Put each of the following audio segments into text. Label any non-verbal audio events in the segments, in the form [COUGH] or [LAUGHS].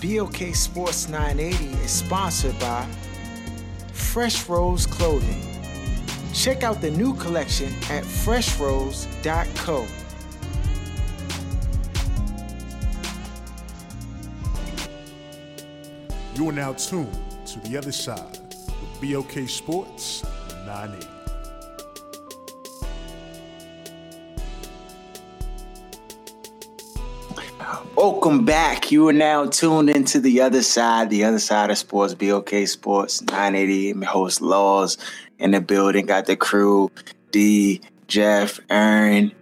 BOK Sports 980 is sponsored by Fresh Rose Clothing. Check out the new collection at freshrose.co. You are now tuned to the other side with BOK Sports 980. Welcome back. You are now tuned into the other side, the other side of sports, BOK Sports 980. My host Laws in the building. Got the crew, D, Jeff, Aaron,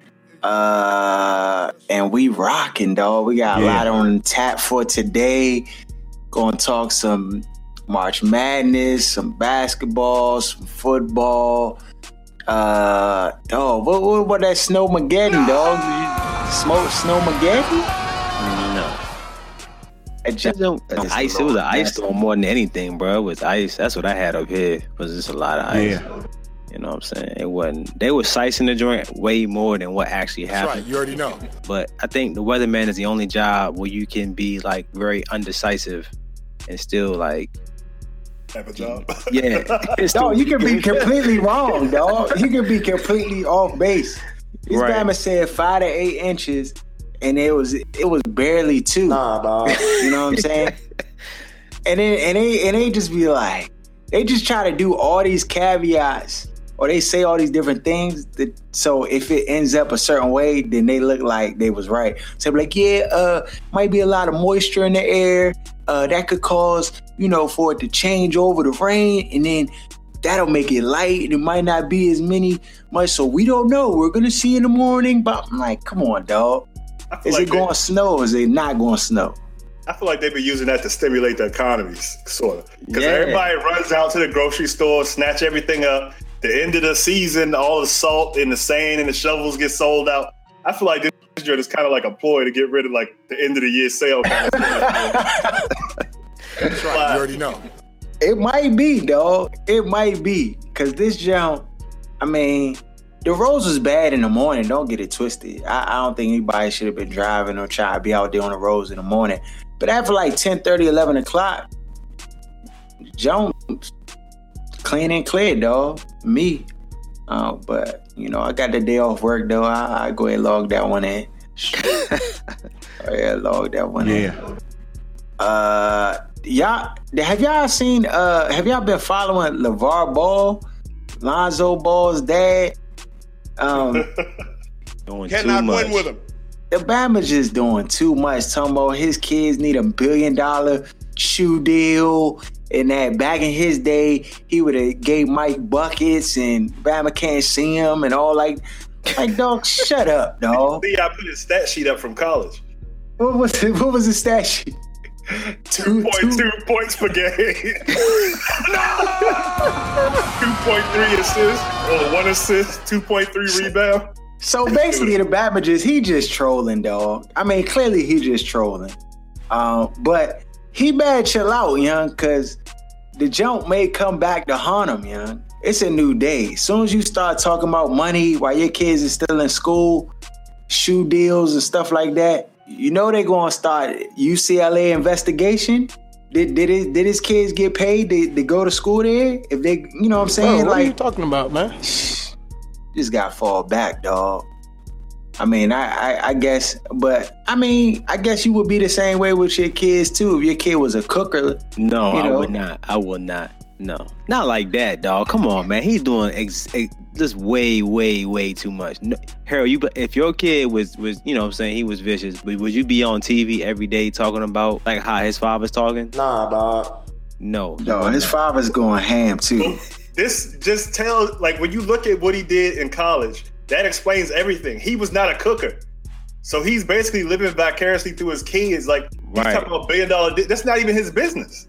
uh, and we rocking, dog. We got a Yeah. lot on tap for today. Gonna talk some March Madness, some basketball, some football. Uh, dog, what, what, what that Snowmageddon, dog? Smoke Snowmageddon? No. I just, It was I just ice. It was an ice storm more than anything, bro. It was ice. That's what I had up here. Was just a lot of ice. Yeah. You know what I'm saying? It wasn't. They were sicing the joint way more than what actually That's right. happened. You already know. But I think the weatherman is the only job where you can be like very undecisive and still like Have a job. [LAUGHS] yeah. it's [LAUGHS] No, you can be completely wrong, dog. You can be completely off base. This Right. Bama said five to eight inches, and it was it was barely two. Nah, dog. You know what I'm saying? [LAUGHS] and then and they and they just be like, they just try to do all these caveats, or they say all these different things. That so if it ends up a certain way, then they look like they was right. So like, yeah, uh, might be a lot of moisture in the air. Uh, that could cause you know for it to change over the rain, and then that'll make it light. and It might not be as many much, so we don't know. We're gonna see in the morning. But I'm like, come on, dog. I feel, Is like it going to snow? Or is it not going to snow? I feel like they've been using that to stimulate the economies, sort of. Because Yeah. everybody runs out to the grocery store, snatch everything up. The end of the season, all the salt and the sand and the shovels get sold out. I feel like this joint is kind of like a ploy to get rid of like the end of the year sale kind of stuff. [LAUGHS] That's right. You already know. It might be, dog. It might be. Cause this jump, I mean, the roads was bad in the morning. Don't get it twisted. I, I don't think anybody should have been driving or trying to be out there on the roads in the morning. But after like 10, 30, 11 o'clock, Jones, clean and clear, dog. Me. Uh, but you know, I got the day off work though. I, I go ahead and log that one in. [LAUGHS] oh, yeah, log that one in. Yeah. Uh, y'all have y'all seen? Uh, have y'all been following LaVar Ball, Lonzo Ball's dad? Um, [LAUGHS] doing Cannot too much. win with him. the Bama just doing too much. Talking about his kids need a billion dollar shoe deal, and that back in his day he would have gave Mike buckets, and Bama can't see him, and all like, like dog, shut up, dog. [LAUGHS] See, I put his stat sheet up from college. What was it? What was the stat sheet? Two, 2.2 points per game. [LAUGHS] 2.3 assists, or one assist, 2.3 rebound. So basically, the just he just trolling, dog. I mean, clearly he just trolling. Um, but he bad chill out, young, cause the jump may come back to haunt him, young. It's a new day. As soon as you start talking about money while your kids are still in school, shoe deals and stuff like that, you know they're gonna start UCLA investigation. Did did it, did his kids get paid to, to go to school there? If they, you know what I'm Bro, saying? what are you talking about, man? just got fall back, dog. I mean, I, I I guess, but I mean, I guess you would be the same way with your kids too. If your kid was a cooker, No, You I would not. I would not. No, not like that, dog. Come on, man. He's doing ex- ex- just way, way, way too much. No, Harold, you if your kid was was you know what I'm saying he was vicious, but would you be on TV every day talking about like how his father's talking? Nah, dog. No, no, his father's going ham too. [LAUGHS] This just tells, like, when you look at what he did in college, that explains everything. He was not a cooker. So he's basically living vicariously through his kids. Like, he's Right. talking about billion dollar, di- that's not even his business.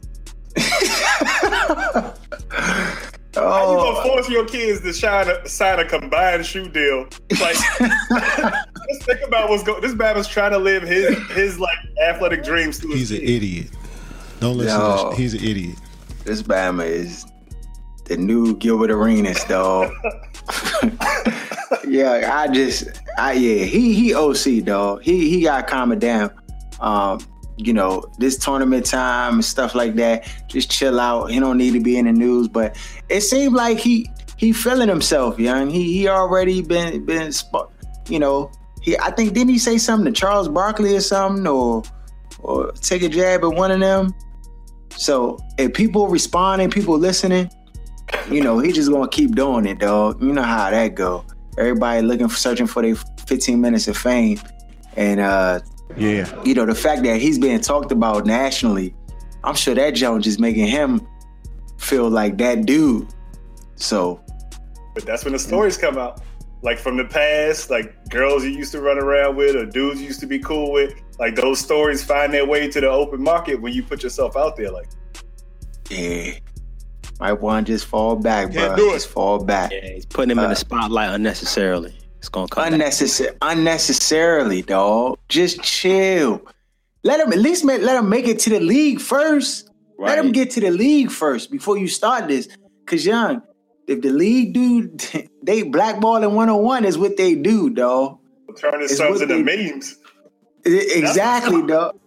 [LAUGHS] How are you gonna Oh, force your kids to sign a, sign a combined shoe deal? Like, [LAUGHS] let's think about what's going. This man is trying to live his his like athletic dreams through He's an kids. idiot. Don't listen. Yo. To he's an idiot. this Bama is the new Gilbert Arenas, dog. [LAUGHS] yeah, I just, I yeah, he he OC dog. He he got to calm it down. Um, you know, this tournament time and stuff like that. Just chill out. He don't need to be in the news. But it seemed like he he feeling himself, young. He he already been been you know, he I think didn't he say something to Charles Barkley or something or or take a jab at one of them. So if people responding, people listening, you know, he just gonna keep doing it, dog. You know how that go. Everybody looking for searching for their 15 minutes of fame. And uh yeah, you know, the fact that he's being talked about nationally, I'm sure that Jones is making him feel like that dude. So But that's when the stories come out. Like from the past, like girls you used to run around with or dudes you used to be cool with, like those stories find their way to the open market when you put yourself out there like yeah. Might want to just fall back, bro. Just fall back. Yeah, he's putting him in Uh, the spotlight unnecessarily. It's gonna come. back. Unnecessary, unnecessarily, dog. Just chill. Let him at least make, let him make it to the league first. Let him get to the league first before you start this. Cause young, if the league do [LAUGHS] they blackballing 101 is what they do, dog. turn his It's into they- memes. I- Exactly, dog.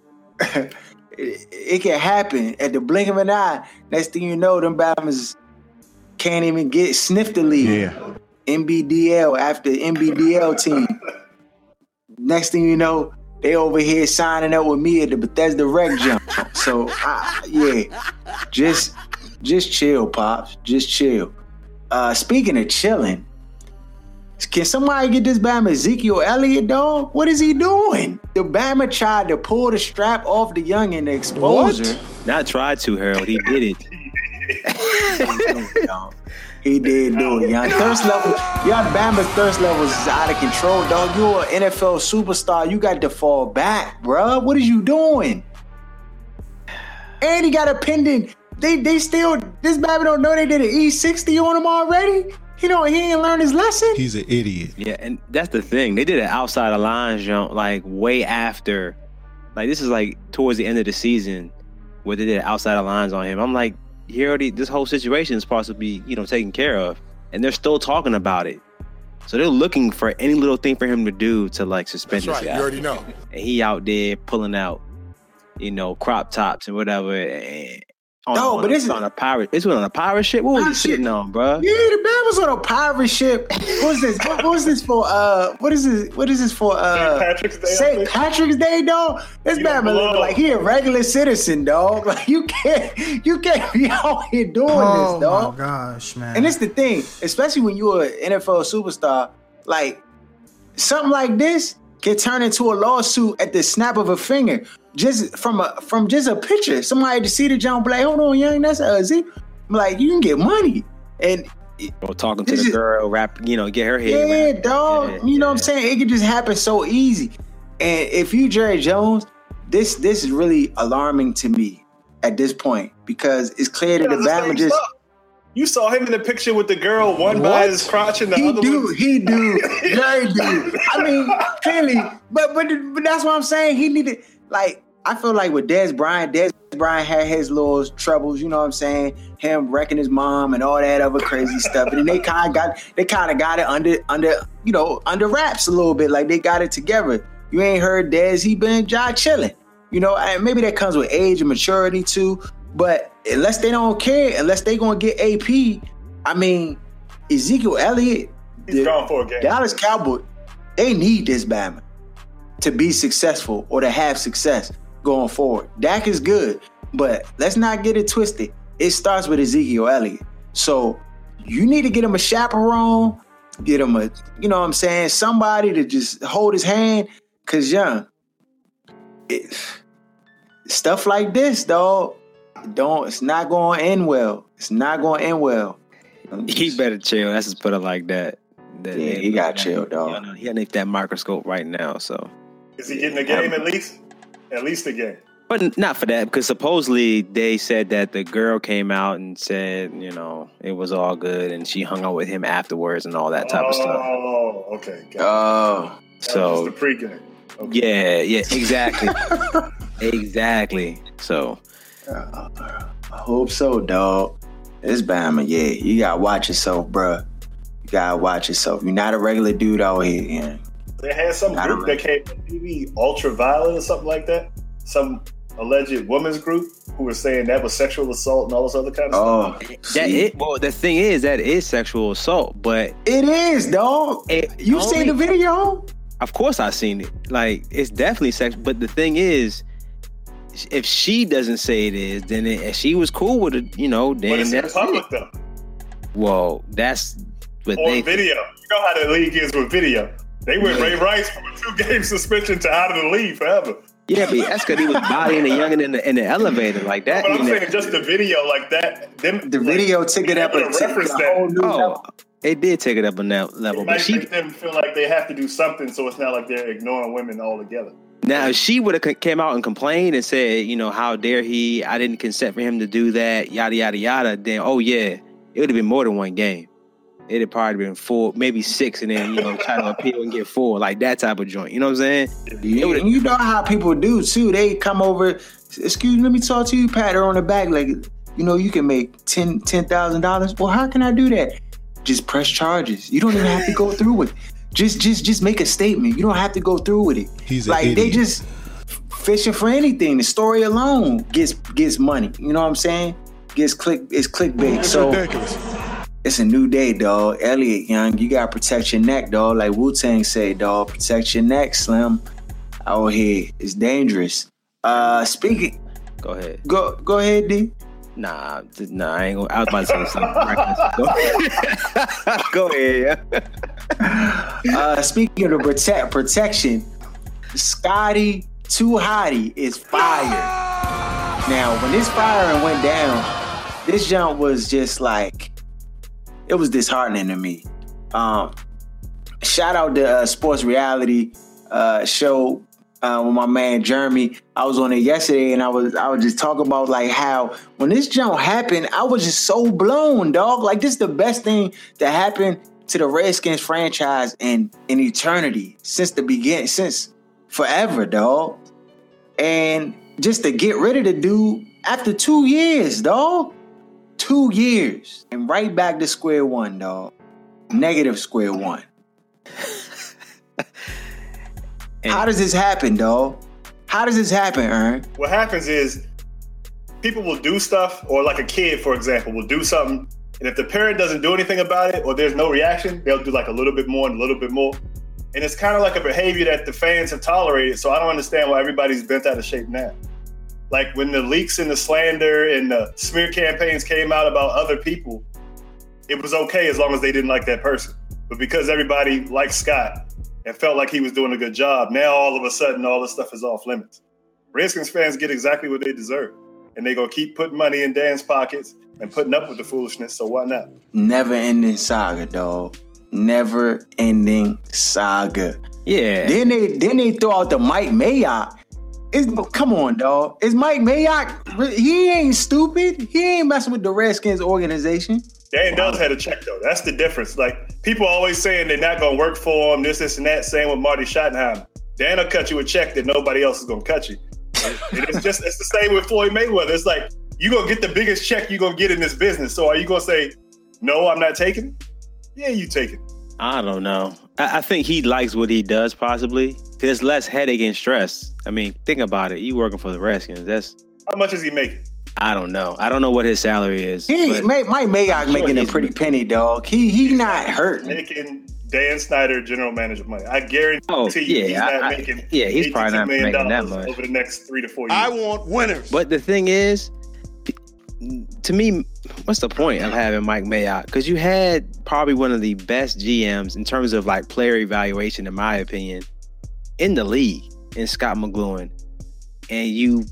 it, [LAUGHS] it can happen at the blink of an eye. Next thing you know, them Bama's can't even get sniff the league. yeah. NBDL after NBDL team. Next thing you know, they over here signing up with me at the Bethesda Rec jump. So I, yeah, just just chill, pops. Just chill. Uh, speaking of chilling, can somebody get this Bama Ezekiel Elliott dog? What is he doing? The Bama tried to pull the strap off the young and expose What? Not tried to, Harold. He did it. [LAUGHS] He did do it, young. Thirst level, young Bama's thirst level is out of control, dog. You're an NFL superstar. You got to fall back, bruh. What is you doing? And he got a pendant. They they still this Bama don't know they did an E60 on him already. He don't he ain't learned his lesson. He's an idiot. Yeah, and that's the thing. They did an outside the lines jump like way after. Like this is like towards the end of the season where they did outside the lines on him. I'm like, he already this whole situation is possibly you know, taken care of. And they're still talking about it. So they're looking for any little thing for him to do to like suspend That's this right. guy. You already know. and he out there pulling out, you know, crop tops and whatever. And on, No, on but a, this is- on a pirate. It's on a pirate ship. What was he sitting on, bro? Yeah, the man was on a pirate ship. What's this? What, what's this for? Uh, what is this? What is this for? Uh, St. Patrick's Day. St. Patrick's Day, dog. This You man don't look like he a regular citizen, dog. [LAUGHS] Like you can't, you can't be out here doing Oh this, dog. my gosh, man! And it's the thing, especially when you're an NFL superstar, like something like this can turn into a lawsuit at the snap of a finger, just from a from just a picture. Somebody to see the jump, like, hold on, young, that's uh, Z. I'm like, you can get money, and Or talking to This the is- girl, rap, you know, get her head. yeah, wrapped. dog. Yeah, you know what I'm saying? It can just happen so easy. And if you Jerry Jones, this this is really alarming to me at this point because it's clear that Yeah, the the Bama just stuff. You saw him in the picture with the girl, one by What? his crotch and the he other do, one. he do, [LAUGHS] Jerry do. I mean, clearly, but but but that's what I'm saying. He needed like I feel like with Dez Bryant, Dez Bryant had his little troubles. You know what I'm saying? Him wrecking his mom and all that other crazy stuff. And then they kind of got they kind of got it under under you know under wraps a little bit. Like they got it together. You ain't heard Dez. He been job chilling. You know, and maybe that comes with age and maturity too. But unless they don't care, unless they gonna get AP, I mean, Ezekiel Elliott, He's the gone for a game. Dallas Cowboys, they need this Bama to be successful or to have success going forward. Dak is good, but let's not get it twisted. It starts with Ezekiel Elliott. So you need to get him a chaperone, get him a, you know what I'm saying, somebody to just hold his hand. Cause young, it, stuff like this, dog, don't it's not going to end well. It's not going to end well. He better chill. Let's just put it like that. That- Yeah, he gotta chill, dog. You know, He underneath that microscope right now. So, Is he getting the game at least? At least a game. but not for that because supposedly they said that the girl came out and said, you know, it was all good, and she hung out with him afterwards and all that type of stuff. Oh, okay. Got. Oh, so So just the pregame. Okay. yeah, yeah, exactly, [LAUGHS] exactly. So Uh, I hope so, dog. It's Bama, yeah. You gotta watch yourself, bruh. You gotta watch yourself. You're not a regular dude out here, yeah. They had some don't group that came on TV, Ultraviolet or something like that. Some alleged women's group who were saying that was sexual assault and all this other kind of Oh, stuff. That see? it. Well, the thing is that is sexual assault, but it is, dog. it You only- seen the video? Of course, I seen it. Like it's definitely sex. But the thing is, if she doesn't say it is, then it, if she was cool with it, you know, But then it's in that's public it. though, Well, that's what or they. video. You know how the league is with video. They went Ray Rice from a two game suspension to out of the league forever. Yeah, but that's because he was bodying the youngin in the in the elevator like that. But I'm saying that- just the video like that. Them, The like, video took it up a, to reference that. whole new oh, level. Oh, it did take it up a ne- It level, but might she make them feel like they have to do something, so it's not like they're ignoring women altogether. Now, if she would have came out and complained and said, you know, how dare he? I didn't consent for him to do that, yada yada yada. Then, oh yeah, it would have been more than one game. It'd probably been four, maybe six, and then you know try to appeal and get four, like that type of joint. You know what I'm saying? Yeah, you know how people do too. They come over, excuse me, let me talk to you, pat her on the back, like, you know, you can make ten ten thousand dollars. Well, how can I do that? Just press charges. You don't even have to go through it. Just just just make a statement. You don't have to go through with it. He's an like they idiot. just fishing for anything. The story alone gets gets money. You know what I'm saying? Gets click it's clickbait. It's so ridiculous. it's a new day, dog. Elliott Young, you gotta protect your neck, dog. Like Wu Tang say, dog, protect your neck, Slim. Out here, it's dangerous. Uh, speaking, Go ahead. go go ahead, D. Nah, nah, I ain't gonna. I was about to say something. reckless. [LAUGHS] Go, Go ahead. [LAUGHS] [LAUGHS] Uh, speaking of protect protection, Scotty Too Hottie is fired. Now, when this firing went down, this jump was just like it was disheartening to me. Um, shout out to uh, Sports Reality uh, show uh, with my man Jeremy. I was on it yesterday, and I was I was just talking about like how when this jump happened, I was just so blown, dog. Like this is the best thing that happened to the Redskins franchise in in eternity since the beginning, since forever, dog. And just to get rid of the dude after two years, dog. Two years. And right back to square one, dog. Negative square one. [LAUGHS] How does this happen, dog? How does this happen, Ern? What happens is people will do stuff, or like a kid, for example, will do something, and if the parent doesn't do anything about it, or there's no reaction, they'll do like a little bit more and a little bit more. And it's kind of like a behavior that the fans have tolerated. So I don't understand why everybody's bent out of shape now. Like when the leaks and the slander and the smear campaigns came out about other people, it was okay as long as they didn't like that person. But because everybody liked Scott and felt like he was doing a good job, now all of a sudden all this stuff is off limits. Redskins fans get exactly what they deserve. And they're going to keep putting money in Dan's pockets and putting up with the foolishness. So why not? Never ending saga, dog. Never ending saga. Yeah. Then they then they throw out the Mike Mayock. Is come on, dog. Is Mike Mayock? He ain't stupid. He ain't messing with the Redskins organization. Dan does have a check though. That's the difference. Like people always saying they're not gonna work for him, this, this, and that. Same with Marty Schottenheimer. Dan will cut you a check that nobody else is gonna cut you. And it's just it's the same with Floyd Mayweather. It's like you're gonna get the biggest check you're gonna get in this business. So are you gonna say, no, I'm not taking it? Yeah, you take it. I don't know. I, I think he likes what he does, possibly. Cause it's less headache and stress. I mean, think about it. You working for the Redskins? That's How much is he making? I don't know. I don't know what his salary is. He but- Mike, Mike Mayock Sure, making a he's- pretty penny, dog. He he not hurting. Making Dan Snyder general manager money. I guarantee Oh, you yeah, he's not I- making yeah, he's probably not $82 million making that much. over the next three to four years. I want winners. But the thing is, to me, what's the point of having Mike Mayock? Because you had probably one of the best GMs in terms of like player evaluation, in my opinion, in the league, in Scot McCloughan, and you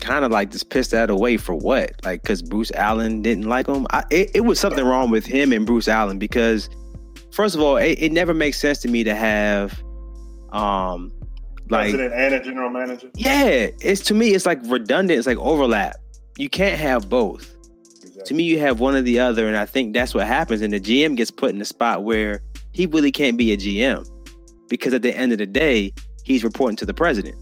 kind of like just pissed that away for what? Like because Bruce Allen didn't like him. I, it, it was something wrong with him and Bruce Allen because, first of all, it, it never makes sense to me to have, um, like president and a general manager. yeah, it's to me, it's like redundant. It's like overlap. You can't have both. To me, you have one or the other, and I think that's what happens. And the GM gets put in a spot where he really can't be a GM because at the end of the day, he's reporting to the president,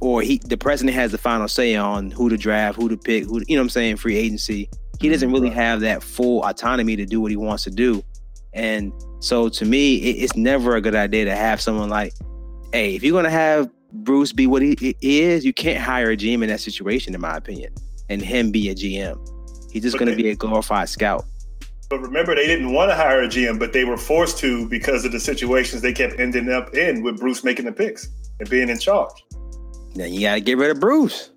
or he the president has the final say on who to draft, who to pick, who you know what I'm saying, free agency. He doesn't really have that full autonomy to do what he wants to do, and so to me, it, it's never a good idea to have someone like, hey, if you're gonna have Bruce be what he, he is, you can't hire a GM in that situation, in my opinion, and him be a GM. He's just going to be a glorified scout. But remember, they didn't want to hire a GM, but they were forced to because of the situations they kept ending up in with Bruce making the picks and being in charge. Then you got to get rid of Bruce.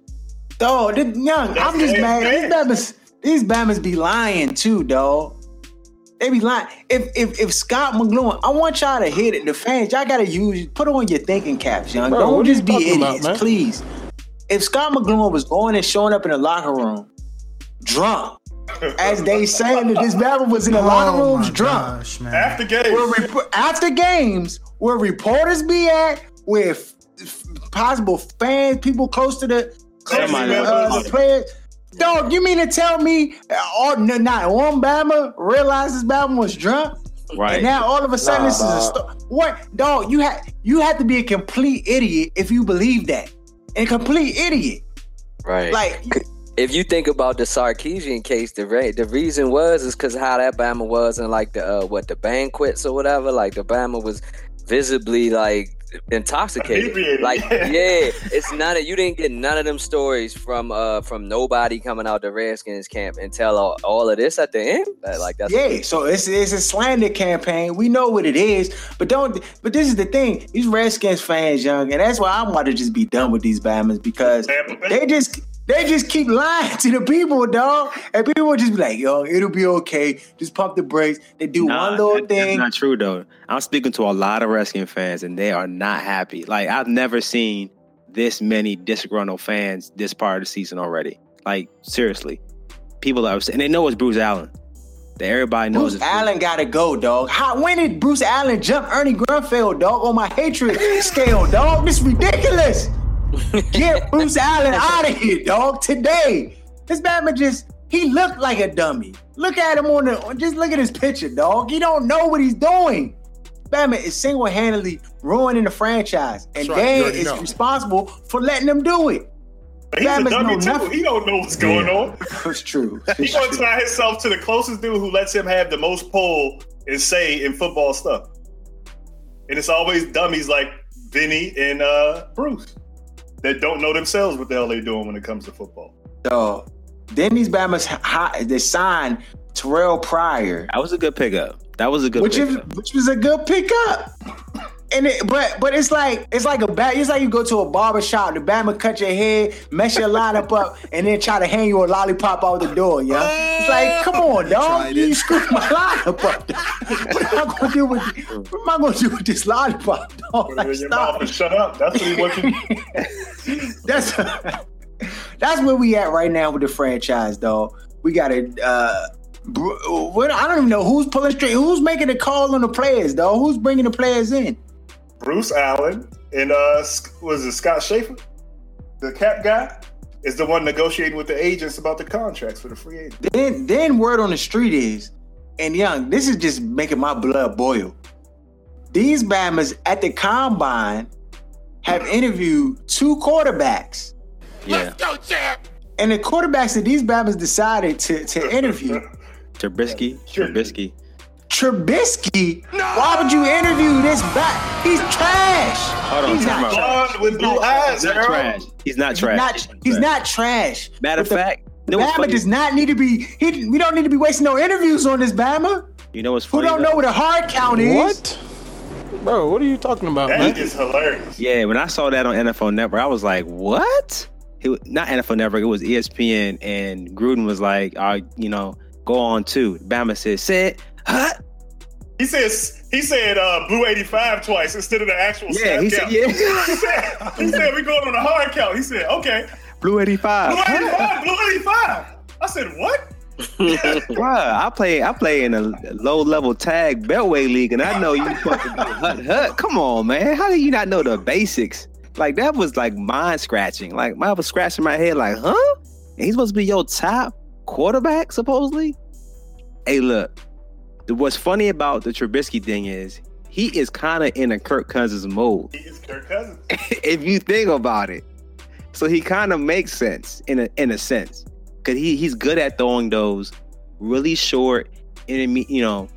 Dog, this, young, I'm just mad. These fair. Bama's, these Bama's be lying too, dog. They be lying. If if if Scot McCloughan, I want y'all to hit it. The fans, y'all gotta use put on your thinking caps, young. Bro, Don't what you just be talking about, idiots, please. If Scot McCloughan was going and showing up in the locker room drunk, as they saying that this Bama was in the locker Oh rooms drunk, gosh, man. After games, where rep- after games, where reporters be at, with f- possible fans, people close to the close to the, uh, the players. Dog, you mean to tell me uh, all, n- not one Bama realizes Bama was drunk? Right. And now all of a sudden Nah, this is a dog. story. What dog? You had you had to be a complete idiot if you believe that. A complete idiot. Right. Like if you think about the Sarkisian case, the re- the reason was is because how that Bama was in like the uh, what the banquets or whatever. Like the Bama was visibly like intoxicated. Like yeah. [LAUGHS] yeah, it's not of you didn't get none of them stories from uh from nobody coming out the Redskins camp and tell all, all of this at the end. Like, like that's Yeah, so it's it's a slander campaign. We know what it is, but don't. But this is the thing: these Redskins fans, young, and that's why I'm about to just be done with these Bama's because they just they just keep lying [LAUGHS] to the people, dog, and people will just be like, "Yo, it'll be okay. Just pump the brakes." They do Nah, one little that- thing. That's not true though. I'm speaking to a lot of Redskins fans, and they are not happy. Like I've never seen this many disgruntled fans this part of the season already. Like seriously, people are and they know it's Bruce Allen. That everybody knows. Bruce. Allen gotta go, dog. How when did Bruce Allen jump Ernie Grunfeld, dog, on my hatred scale, dog? This is ridiculous. Get Bruce Allen out of here, dog, today. This Batman just he looked like a dummy. Look at him on the just look at his picture, dog. He don't know what he's doing. Batman is single-handedly ruining the franchise, and That's right, Dan is know. responsible for letting them do it. He's a dummy too. nothing. He don't know what's going on. [LAUGHS] That's true. [LAUGHS] He It's gonna tie himself to the closest dude who lets him have the most pull and say in football stuff. And it's always dummies like Vinny and uh, Bruce that don't know themselves what the hell they're doing when it comes to football. So Then these Bama's hi- they signed Terrelle Pryor. That was a good pickup. That was a good which is which was a good pickup. And it, but but it's like it's like a bat. It's like you go to a barber shop, the Bama cut your hair, mess your lineup up, and then try to hang you a lollipop out the door. Yeah, it's like come on, dog, tried you it. screwed my lineup up. what am I gonna do with what am I gonna do with this lollipop, dog? Like, in your mouth stop. and shut up. That's what he wants you to do. [LAUGHS] That's that's where we at right now with the franchise, dog. We got to. Uh, I don't even know who's pulling straight. Who's making the call on the players, dog? Who's bringing the players in? Bruce Allen and uh, was it Scott Schaefer, the cap guy, is the one negotiating with the agents about the contracts for the free agents. Then, then word on the street is, and young, this is just making my blood boil. These Bammers at the combine have interviewed two quarterbacks, Yeah, Let's go, champ. and the quarterbacks that these Bammers decided to, to interview, [LAUGHS] Trubisky, Trubisky. Trubisky. Why would you interview this back? He's trash. Hold on, he's time not out. trash. Blonde with He's blue not eyes, He's not trash. He's not trash. not. He's not trash. Matter of But the fact, you Bama funny? does not need to be. He, we don't need to be wasting no interviews on this Bama. You know what's Who funny? don't though? know what a hard count is? What? Bro, what are you talking about, That man? is hilarious. Yeah, when I saw that on NFL Network, I was like, "What?" He was, not NFL Network. It was ESPN, and Gruden was like, "I, you know, go on too." Bama said, "Said, huh?" He says he said uh, blue eighty five twice instead of the actual Yeah, he said, "Yeah." [LAUGHS] he said he said we going on a hard count. He said okay, Blue eighty five. blue eighty five, blue eighty five. I said what? [LAUGHS] Bruh, I play I play in a low level tag beltway league, and I know you fucking hut hut. Come on, man. How do you not know the basics? Like that was like mind scratching. Like I was scratching my head, like, huh? And he's supposed to be your top quarterback, supposedly. Hey, look. The- What's funny about the Trubisky thing is he is kind of in a Kirk Cousins mode He is Kirk Cousins. [LAUGHS] if you think about it. So he kind of makes sense in a in a sense because he he's good at throwing those really short, interme- you know,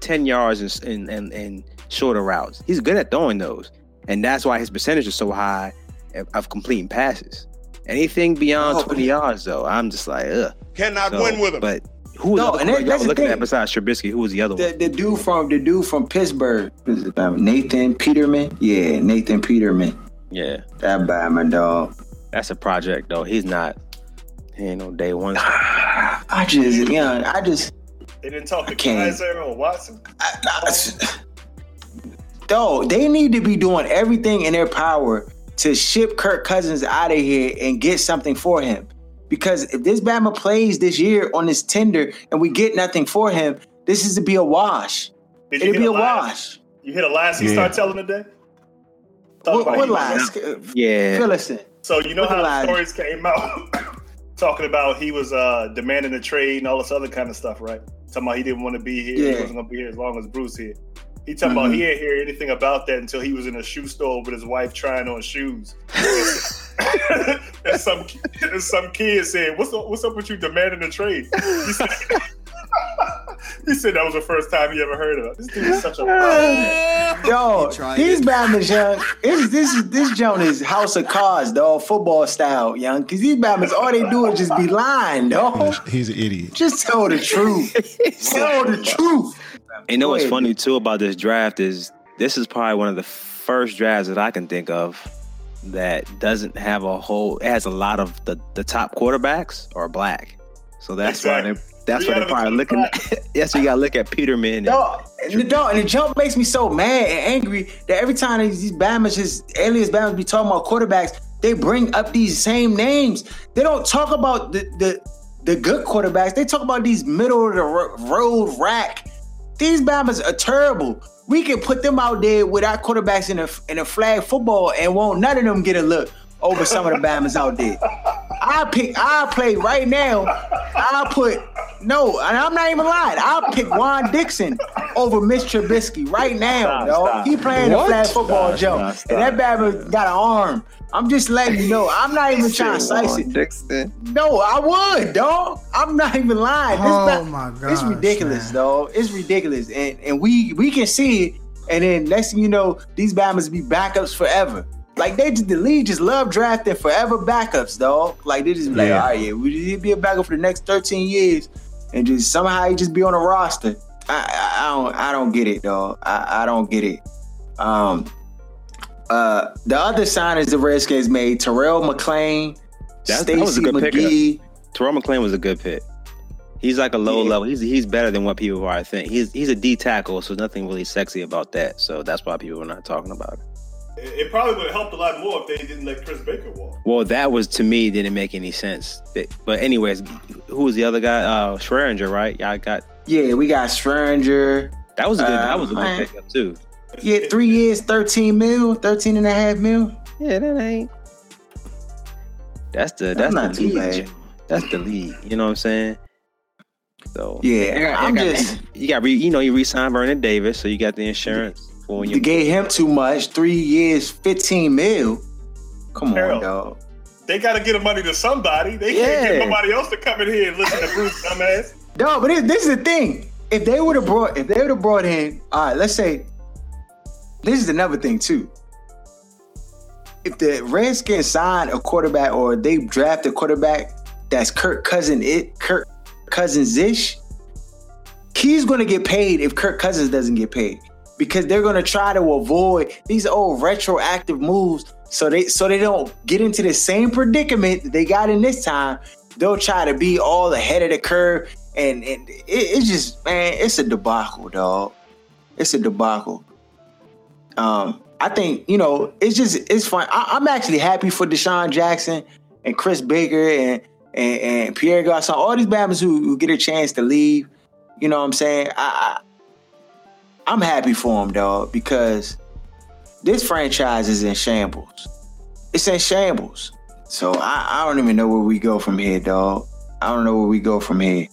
ten yards and and, and and shorter routes. He's good at throwing those, and that's why his percentage is so high of- of completing passes. Anything beyond Oh, 20 yards, though, I'm just like, ugh. Cannot So, win with him. But who was No, the and that- quarterback y'all that's the looking thing. at besides Trubisky? Who was the other one? The, the dude from the dude from Pittsburgh, Who's it, Nathan Peterman. Yeah, Nathan Peterman. Yeah, That Bama dog. that's a project though. He's not. He ain't no day one. [SIGHS] I just, you know, I just, They didn't talk to can't. Kizer or Watson. I, I, dog. They need to be doing everything in their power to ship Kirk Cousins out of here and get something for him. Because if this Bama plays this year on this tender and we get nothing for him, this is to be a wash. Did It'll hit be a a wash. You hit a last he Yeah. started telling today? Talk What, about what he- lies? Yeah, Philistine. So you know What how the stories came out [COUGHS] talking about he was uh demanding a trade and all this other kind of stuff, right? Talking about he didn't want to be here, he wasn't gonna be here as long as Bruce here. He talking about Mhm. he didn't hear anything about that until he was in a shoe store with his wife trying on shoes. [LAUGHS] [LAUGHS] and some and some kid said, "What's up, what's up with you demanding a trade?" He said, [LAUGHS] he said that was the first time he ever heard of it. This dude is such a Yo, He tried these it. Bama's young. This this is this joint is House of Cards, dog. Football style, young. Cause these Bama's all they do is just be lying, dog. He's an idiot. Just tell the truth. [LAUGHS] tell the truth. You know what's funny too about this draft is this is probably one of the first drafts that I can think of that doesn't have a whole. It has a lot of the the top quarterbacks are black, so that's why Exactly. they that's Three why they're probably looking. top At, yes, you got to look at Peterman. And, Dog, and the dog, and the jump makes me so mad and angry that every time these, these Bama's, just alias Bama's be talking about quarterbacks, they bring up these same names. They don't talk about the the, the good quarterbacks. They talk about these middle of the road rack. These Bama's are terrible. We can put them out there with our quarterbacks in a in a flag football and won't none of them get a look over some of the Bama's out there. I pick. I play right now. I put no, and I'm not even lying. I'll pick Juan Dixon over Mitch Trubisky right now, Stop, dog. stop. He playing a What? flag football Stop, jump, stop, and that Bama got an arm. I'm just letting you know. I'm not even trying to slice it. Dixon. No, I would, dog. I'm not even lying. This Oh ba- my It's ridiculous, man. dog. It's ridiculous, and and we we can see it. And then next thing you know, these Bama's be backups forever. Like they just the league just love drafting forever backups, dog. Like they just be like, Yeah. all right, yeah, we he'd be a backup for the next 13 years, and just somehow he just be on a roster. I, I, I don't I don't get it, dog. I, I don't get it. Um, uh, the other sign is the Redskins made Terrell McClain, That- that was Stacy. McGee. Terrell McClain was a good pick. He's like a low Yeah. level. He's he's better than what people are. I think he's he's a D tackle, so nothing really sexy about that. So that's why people are not talking about it. It, it probably would have helped a lot more if they didn't let Chris Baker walk. Well, that was to me didn't make any sense. But anyways, who was the other guy? Uh, Swearinger, right? Y'all got Yeah, we got Stranger. that was a good. Uh, that was a man. good pickup too. Yeah, three years, 13 mil, 13 and a half mil. Yeah, that ain't. That's the That's that's not the too league. bad. That's the league. You know what I'm saying? So Yeah, you got, I'm you got- just- you got re, you know you re-signed Vernon Davis, so you got the insurance for when You you. gave him too much. Three years, 15 mil. Come on, Harold. dog. They got to get the money to somebody. They Yeah. can't get nobody else to come in here and listen to Bruce, [LAUGHS] dumbass. No, but it, this is the thing. If they would have brought, if they would have brought in, all right, let's say, this is another thing too. If the Redskins sign a quarterback or they draft a quarterback that's Kirk Cousin it Kirk Cousins ish, he's going to get paid if Kirk Cousins doesn't get paid because they're to try to avoid these old retroactive moves so they so they don't get into the same predicament that they got in this time. They'll try to be all ahead of the curve, and, and it, it's just man, it's a debacle, dog. It's a debacle. Um, I think you know it's just it's fun. I, I'm actually happy for DeSean Jackson and Chris Baker and and, and Pierre Garcon, all these Bama's who, who get a chance to leave. You know what I'm saying? I I'm happy for him, dog, because this franchise is in shambles. It's in shambles. So I, I don't even know where we go from here, dog. I don't know where we go from here.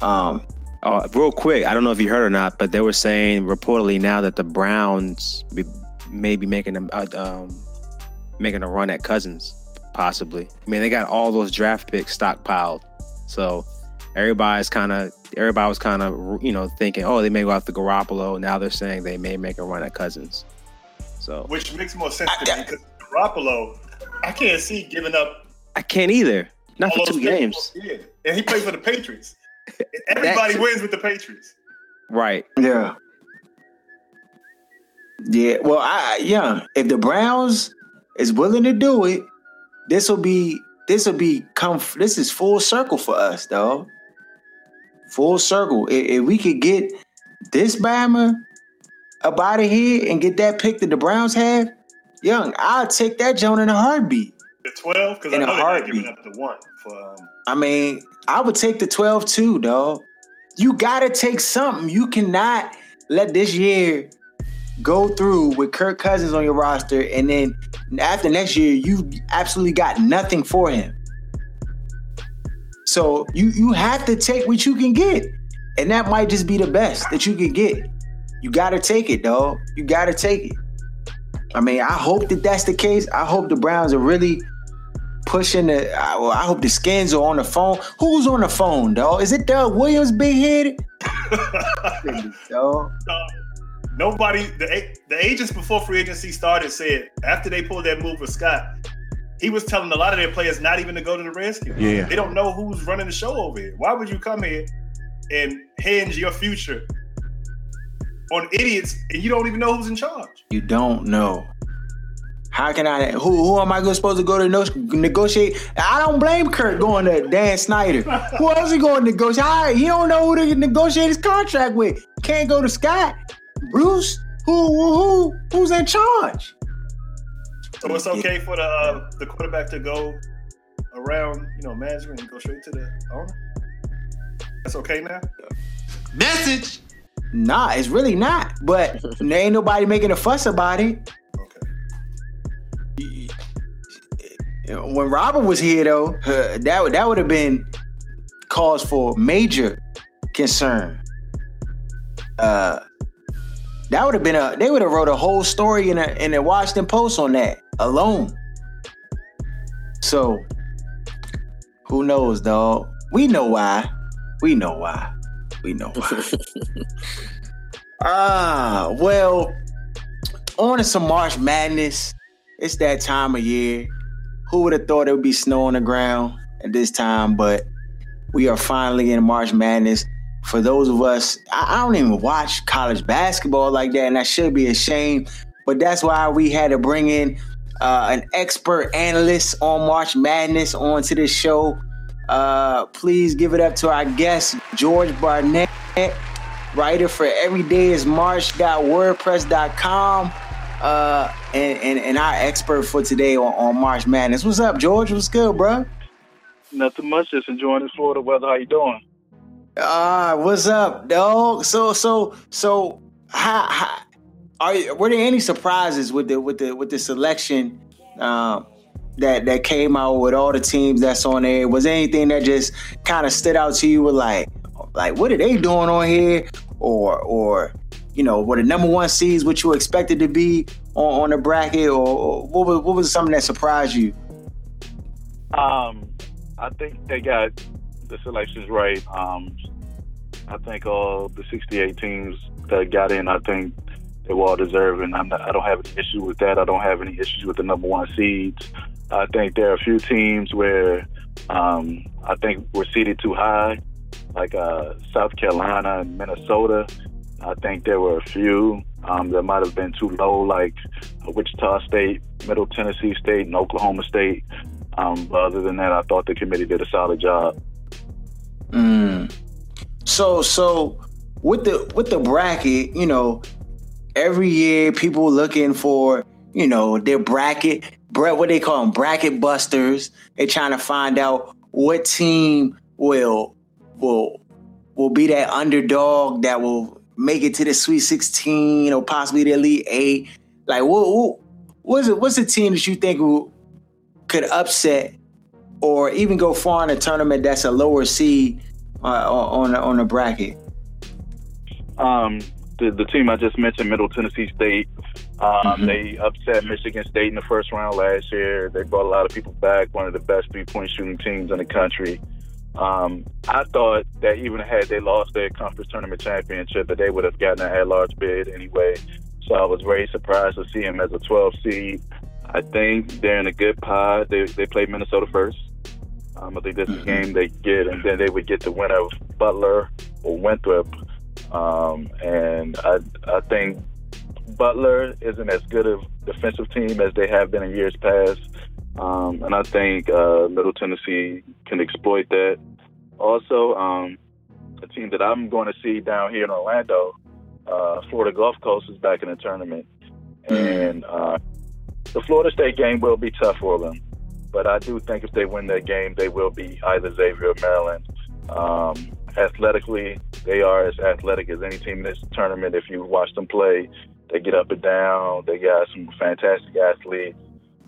Um, Oh, real quick, I don't know if you heard or not, but they were saying reportedly now that the Browns be, may be making a uh, um, making a run at Cousins, possibly. I mean, they got all those draft picks stockpiled, so everybody's kind of everybody was kind of you know thinking, oh, they may go after Garoppolo. Now they're saying they may make a run at Cousins. So So which makes more sense to me because Garoppolo, I can't see giving up I can't either. Not for two games. Yeah, and he plays for the Patriots. [LAUGHS] Everybody wins with the Patriots. Right. Yeah. Yeah. Well, I yeah. If the Browns is willing to do it, this will be this will be come. This is full circle for us, dog. Full circle. If, if we could get this Bama up out of here and get that pick that the Browns have, young, I'll take that joint in a heartbeat. The twelve because I In a know they're heartbeat. giving up the one for. Um, I mean, I would take the 12 too, dog. You gotta take something. You cannot let this year go through with Kirk Cousins on your roster, and then after next year, you absolutely got nothing for him. So you you have to take what you can get, and that might just be the best that you can get. You gotta take it, dog. You gotta take it. I mean, I hope that that's the case. I hope the Browns are really pushing the. I, well, I hope the skins are on the phone. Who's on the phone, dog? Is it Doug Williams, big headed? [LAUGHS] dog. uh, nobody, the the agents before free agency started said after they pulled that move with Scott, he was telling a lot of their players not even to go to the rescue. Yeah. They don't know who's running the show over here. Why would you come here and hinge your future on idiots and you don't even know who's in charge? You don't know. How can I? Who who am I supposed to go to negotiate? I don't blame Kirk going to Dan Snyder. Who else he going to negotiate? He don't know who to negotiate his contract with. Can't go to Scott. Bruce. Who who who who's in charge? So it's okay for the uh, the quarterback to go around, you know, management and go straight to the owner. That's okay now. Message. Nah, it's really not. But [LAUGHS] there ain't nobody making a fuss about it. Okay. When Robert was here, though, uh, that would- that would have been cause for major concern. Uh, that would have been a. They would have wrote a whole story in a in the Washington Post on that alone. So, who knows, dog? We know why. We know why. We know why. [LAUGHS] Ah, well, on to some March Madness. It's that time of year. Who would have thought it would be snow on the ground at this time? But we are finally in March Madness. For those of us, I, I don't even watch college basketball like that, and that should be a shame. But that's why we had to bring in uh, an expert analyst on March Madness onto this show. Uh, please give it up to our guest, George Barnett, writer for everydayismarch.wordpress.com, uh, and, and, and our expert for today on, on March Madness. What's up, George? What's good, bro? Nothing much. Just enjoying this Florida weather. How you doing? Ah, what's up, dog? So, so, so, how, how are were there any surprises with the with the with the selection um, that that came out with all the teams that's on there? Was there anything that just kind of stood out to you? With like, like what are they doing on here? Or, or you know, were the number one seeds what you expected to be on, on the bracket, or, or what was what was something that surprised you? Um, I think they got the selections right. Um, I think all the 68 teams that got in, I think they were all deserving. I'm not, I don't have any issue with that. I don't have any issues with the number one seeds. I think there are a few teams where um, I think we're seated too high, like uh, South Carolina and Minnesota. I think there were a few um, that might have been too low, like Wichita State, Middle Tennessee State, and Oklahoma State. Um, but other than that, I thought the committee did a solid job. Mm. So so with the with the bracket, you know, every year people looking for you know their bracket, bra- what they call them, bracket busters. They're trying to find out what team will will will be that underdog that will make it to the Sweet 16 or possibly the Elite Eight. Like what, what what's it? What's a team that you think will, could upset or even go far in a tournament that's a lower seed uh, on on the bracket? Um, the, the team I just mentioned, Middle Tennessee State, um, they upset Michigan State in the first round last year. They brought a lot of people back, one of the best three point shooting teams in the country. Um, I thought that even had they lost their conference tournament championship, that they would have gotten an at large bid anyway. So I was very surprised to see him as a 12 seed. I think they're in a good pod. They they play Minnesota first. Um, I think this is a game they get, and then they would get the winner of Butler or Winthrop. Um, and I I think Butler isn't as good a defensive team as they have been in years past. Um, and I think uh, Middle Tennessee can exploit that. Also, um, a team that I'm going to see down here in Orlando, uh, Florida Gulf Coast is back in the tournament, and uh, the Florida State game will be tough for them. But I do think if they win that game, they will be either Xavier or Maryland. Um, athletically, they are as athletic as any team in this tournament. If you watch them play, they get up and down. They got some fantastic athletes.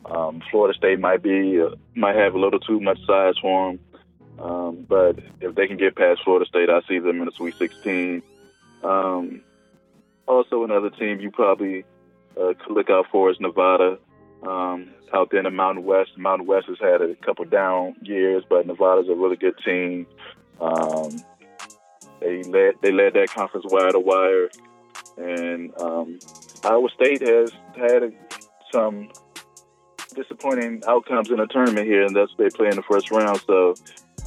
Um, Florida State might be uh, might have a little too much size for them, um, but if they can get past Florida State, I see them in the Sweet 16. Um, also, another team you probably uh, could look out for is Nevada. Um, out there in the Mountain West, Mountain West has had a couple down years, but Nevada's a really good team. Um, they led they led that conference wire to wire, and um, Iowa State has had some disappointing outcomes in the tournament here, and that's they play in the first round. So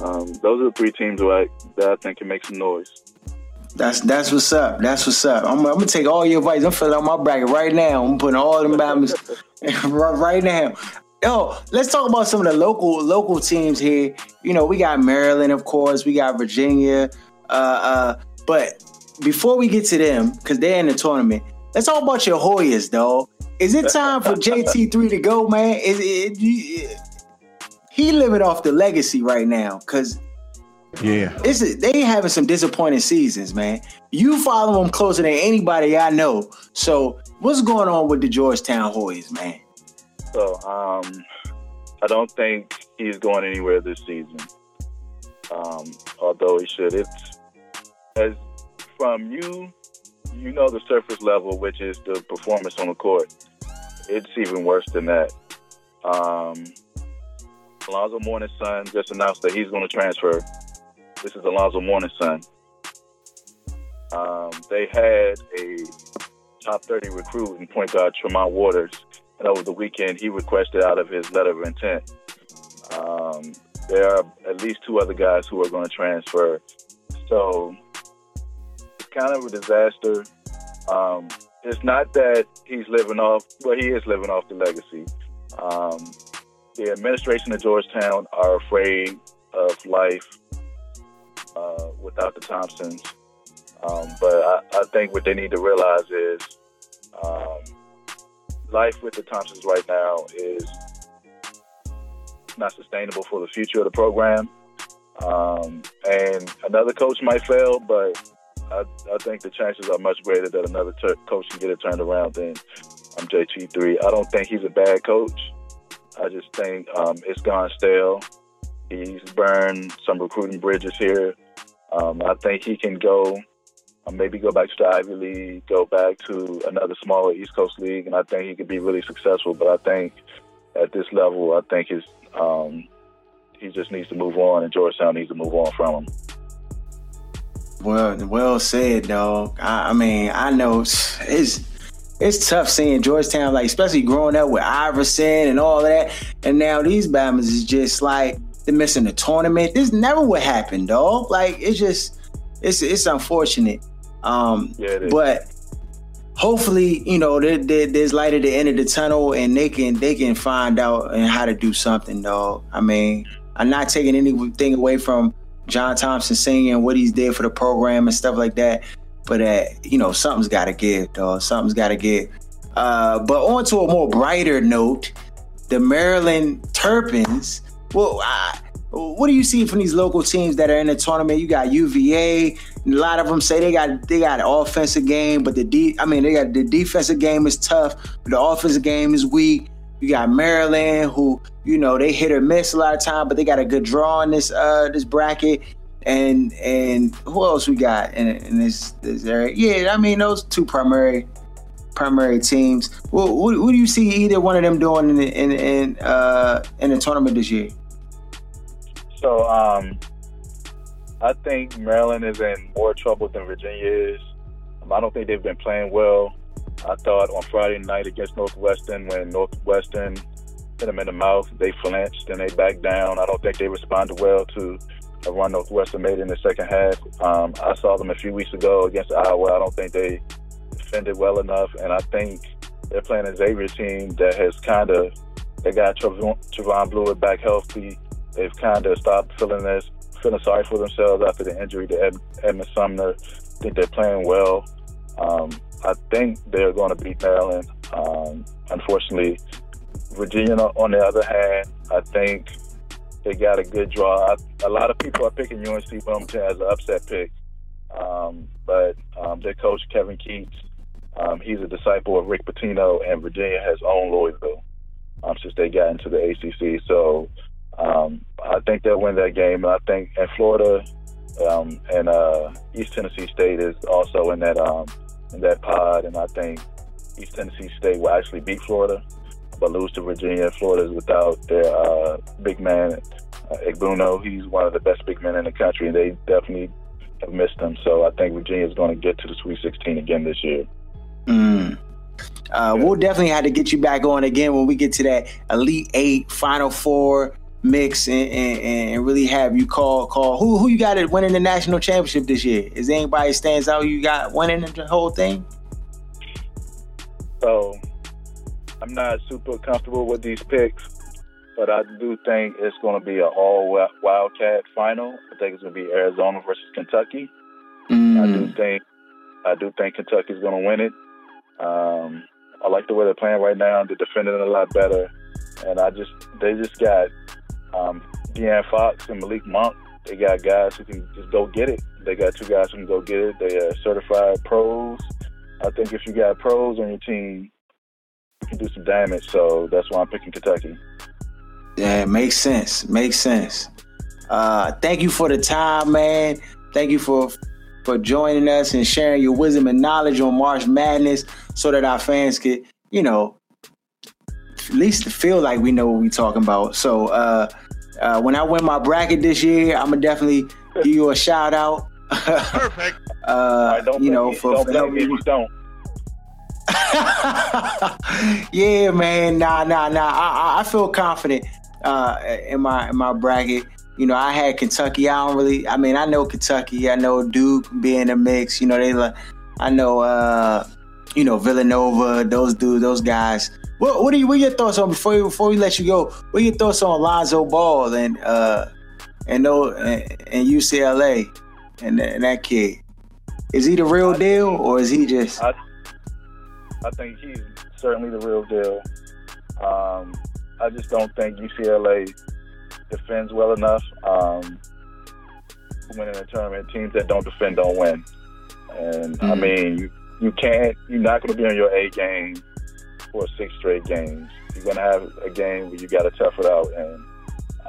um, those are the three teams that I, that I think can make some noise. That's that's what's up. That's what's up. I'm, I'm gonna take all your advice. I'm filling out my bracket right now. I'm putting all them Bama's [LAUGHS] right now. Yo, let's talk about some of the local local teams here. You know, we got Maryland, of course. We got Virginia. Uh, uh, but before we get to them, because they're in the tournament, let's talk about your Hoyas, though. Is it time for JT3 [LAUGHS] to go, man? Is it, it, he living off the legacy right now? Because Yeah. it's they having some disappointing seasons, man. You follow them closer than anybody I know. So what's going on with the Georgetown Hoyas, man? So um, I don't think he's going anywhere this season. Um, although he should. It's as from you, you know the surface level, which is the performance on the court. It's even worse than that. Um, Alonzo Mourning's son just announced that he's going to transfer. This is Alonzo Mourning's son. Um, they had a top 30 recruit in point guard Tremont Waters, and over the weekend he requested out of his letter of intent. Um, there are at least two other guys who are going to transfer. So kind of a disaster. Um, it's not that he's living off, well, he is living off the legacy. Um, the administration of Georgetown are afraid of life uh, without the Thompsons. Um, but I, I think what they need to realize is um, life with the Thompsons right now is not sustainable for the future of the program. Um, and another coach might fail, but I, I think the chances are much greater that another ter- coach can get it turned around than um, JT3. I don't think he's a bad coach. I just think um, it's gone stale. He's burned some recruiting bridges here. Um, I think he can go, uh, maybe go back to the Ivy League, go back to another smaller East Coast league, and I think he could be really successful. But I think at this level, I think his um, he just needs to move on, and Georgetown needs to move on from him. Well, well said, dog. I, I mean, I know it's it's tough seeing Georgetown, like especially growing up with Iverson and all that, and now these Bama's is just like they're missing the tournament. This never would happen, dog. Like it's just it's it's unfortunate. Um, Yeah, it but hopefully, you know, there, there, there's light at the end of the tunnel, and they can they can find out and how to do something, dog. I mean, I'm not taking anything away from John Thompson singing what he's did for the program and stuff like that, but uh, you know, something's got to give, dog. Something's got to give. Uh, but on to a more brighter note, the Maryland Terrapins. Well, what do you see from these local teams that are in the tournament? You got UVA. A lot of them say they got they got an offensive game, but the de- I mean they got the defensive game is tough, but the offensive game is weak. You got Maryland, who you know they hit or miss a lot of time, but they got a good draw in this uh this bracket. And and who else we got in, in this this area? Yeah, I mean those two primary primary teams. What, what, what do you see either one of them doing in in in uh in the tournament this year? So um, I think Maryland is in more trouble than Virginia is. Um, I don't think they've been playing well. I thought on Friday night against Northwestern, when Northwestern hit them in the mouth, they flinched and they backed down. I don't think they responded well to a run Northwestern made in the second half. Um, I saw them a few weeks ago against Iowa. I don't think they defended well enough, and I think they're playing a Xavier team that has kind of they got Trevon, Trevon Bluiett back healthy. They've kind of stopped feeling this, feeling sorry for themselves after the injury to Ed, Edmond Sumner. I think they're playing well. Um, I think they're going to beat Maryland. Um, unfortunately, Virginia, on the other hand, I think they got a good draw. I, a lot of people are picking UNC Wilmington as an upset pick, um, but um, their coach Kevin Keatts, um, he's a disciple of Rick Pitino, and Virginia has owned Louisville um, since they got into the ACC. So um, I think they'll win that game. I think in Florida and uh, East Tennessee State is also in that that pod, and I think East Tennessee State will actually beat Florida but lose to Virginia. Florida's without their uh, big man, uh, Egbunu. He's one of the best big men in the country, and they definitely have missed him. So I think Virginia's going to get to the Sweet 16 again this year. Mm. Uh, We'll definitely have to get you back on again when we get to that Elite Eight, Final Four mix, and, and, and really have you call call who who you got it winning the national championship this year. Is anybody stands out you got winning the whole thing? So I'm not super comfortable with these picks, but I do think it's going to be an all Wildcat final. I think it's going to be Arizona versus Kentucky. Mm. I do think I do think Kentucky's going to win it. Um, I like the way they're playing right now. They're defending a lot better, and I just they just got um, Fox and Malik Monk. They got guys who can just go get it. They got two guys who can go get it. They are certified pros. I think if you got pros on your team, you can do some damage. So that's why I'm picking Kentucky. Yeah, it makes sense. Makes sense. Uh, thank you for the time, man. Thank you for for joining us and sharing your wisdom and knowledge on March Madness, so that our fans could, you know, at least feel like we know what we're talking about. So uh, uh, when I win my bracket this year, I'm gonna definitely give you a shout out. Perfect. [LAUGHS] uh, you know, for, don't for me if you don't. [LAUGHS] yeah, man. Nah, nah, nah. I, I feel confident uh, in my in my bracket. You know, I had Kentucky. I don't really. I mean, I know Kentucky. I know Duke being a mix. You know, they. I know. uh You know, Villanova. Those dudes. Those guys. What What are you? What are your thoughts on before before we let you go? What are your thoughts on Lonzo Ball and uh and no and, and UCLA and, and that kid? Is he the real deal or is he just? I, I think he's certainly the real deal. Um, I just don't think UCLA defends well enough. Um, winning a tournament, teams that don't defend don't win. And mm-hmm. I mean, you, you can't. You're not going to be on your A game for six straight games. You're going to have a game where you got to tough it out, and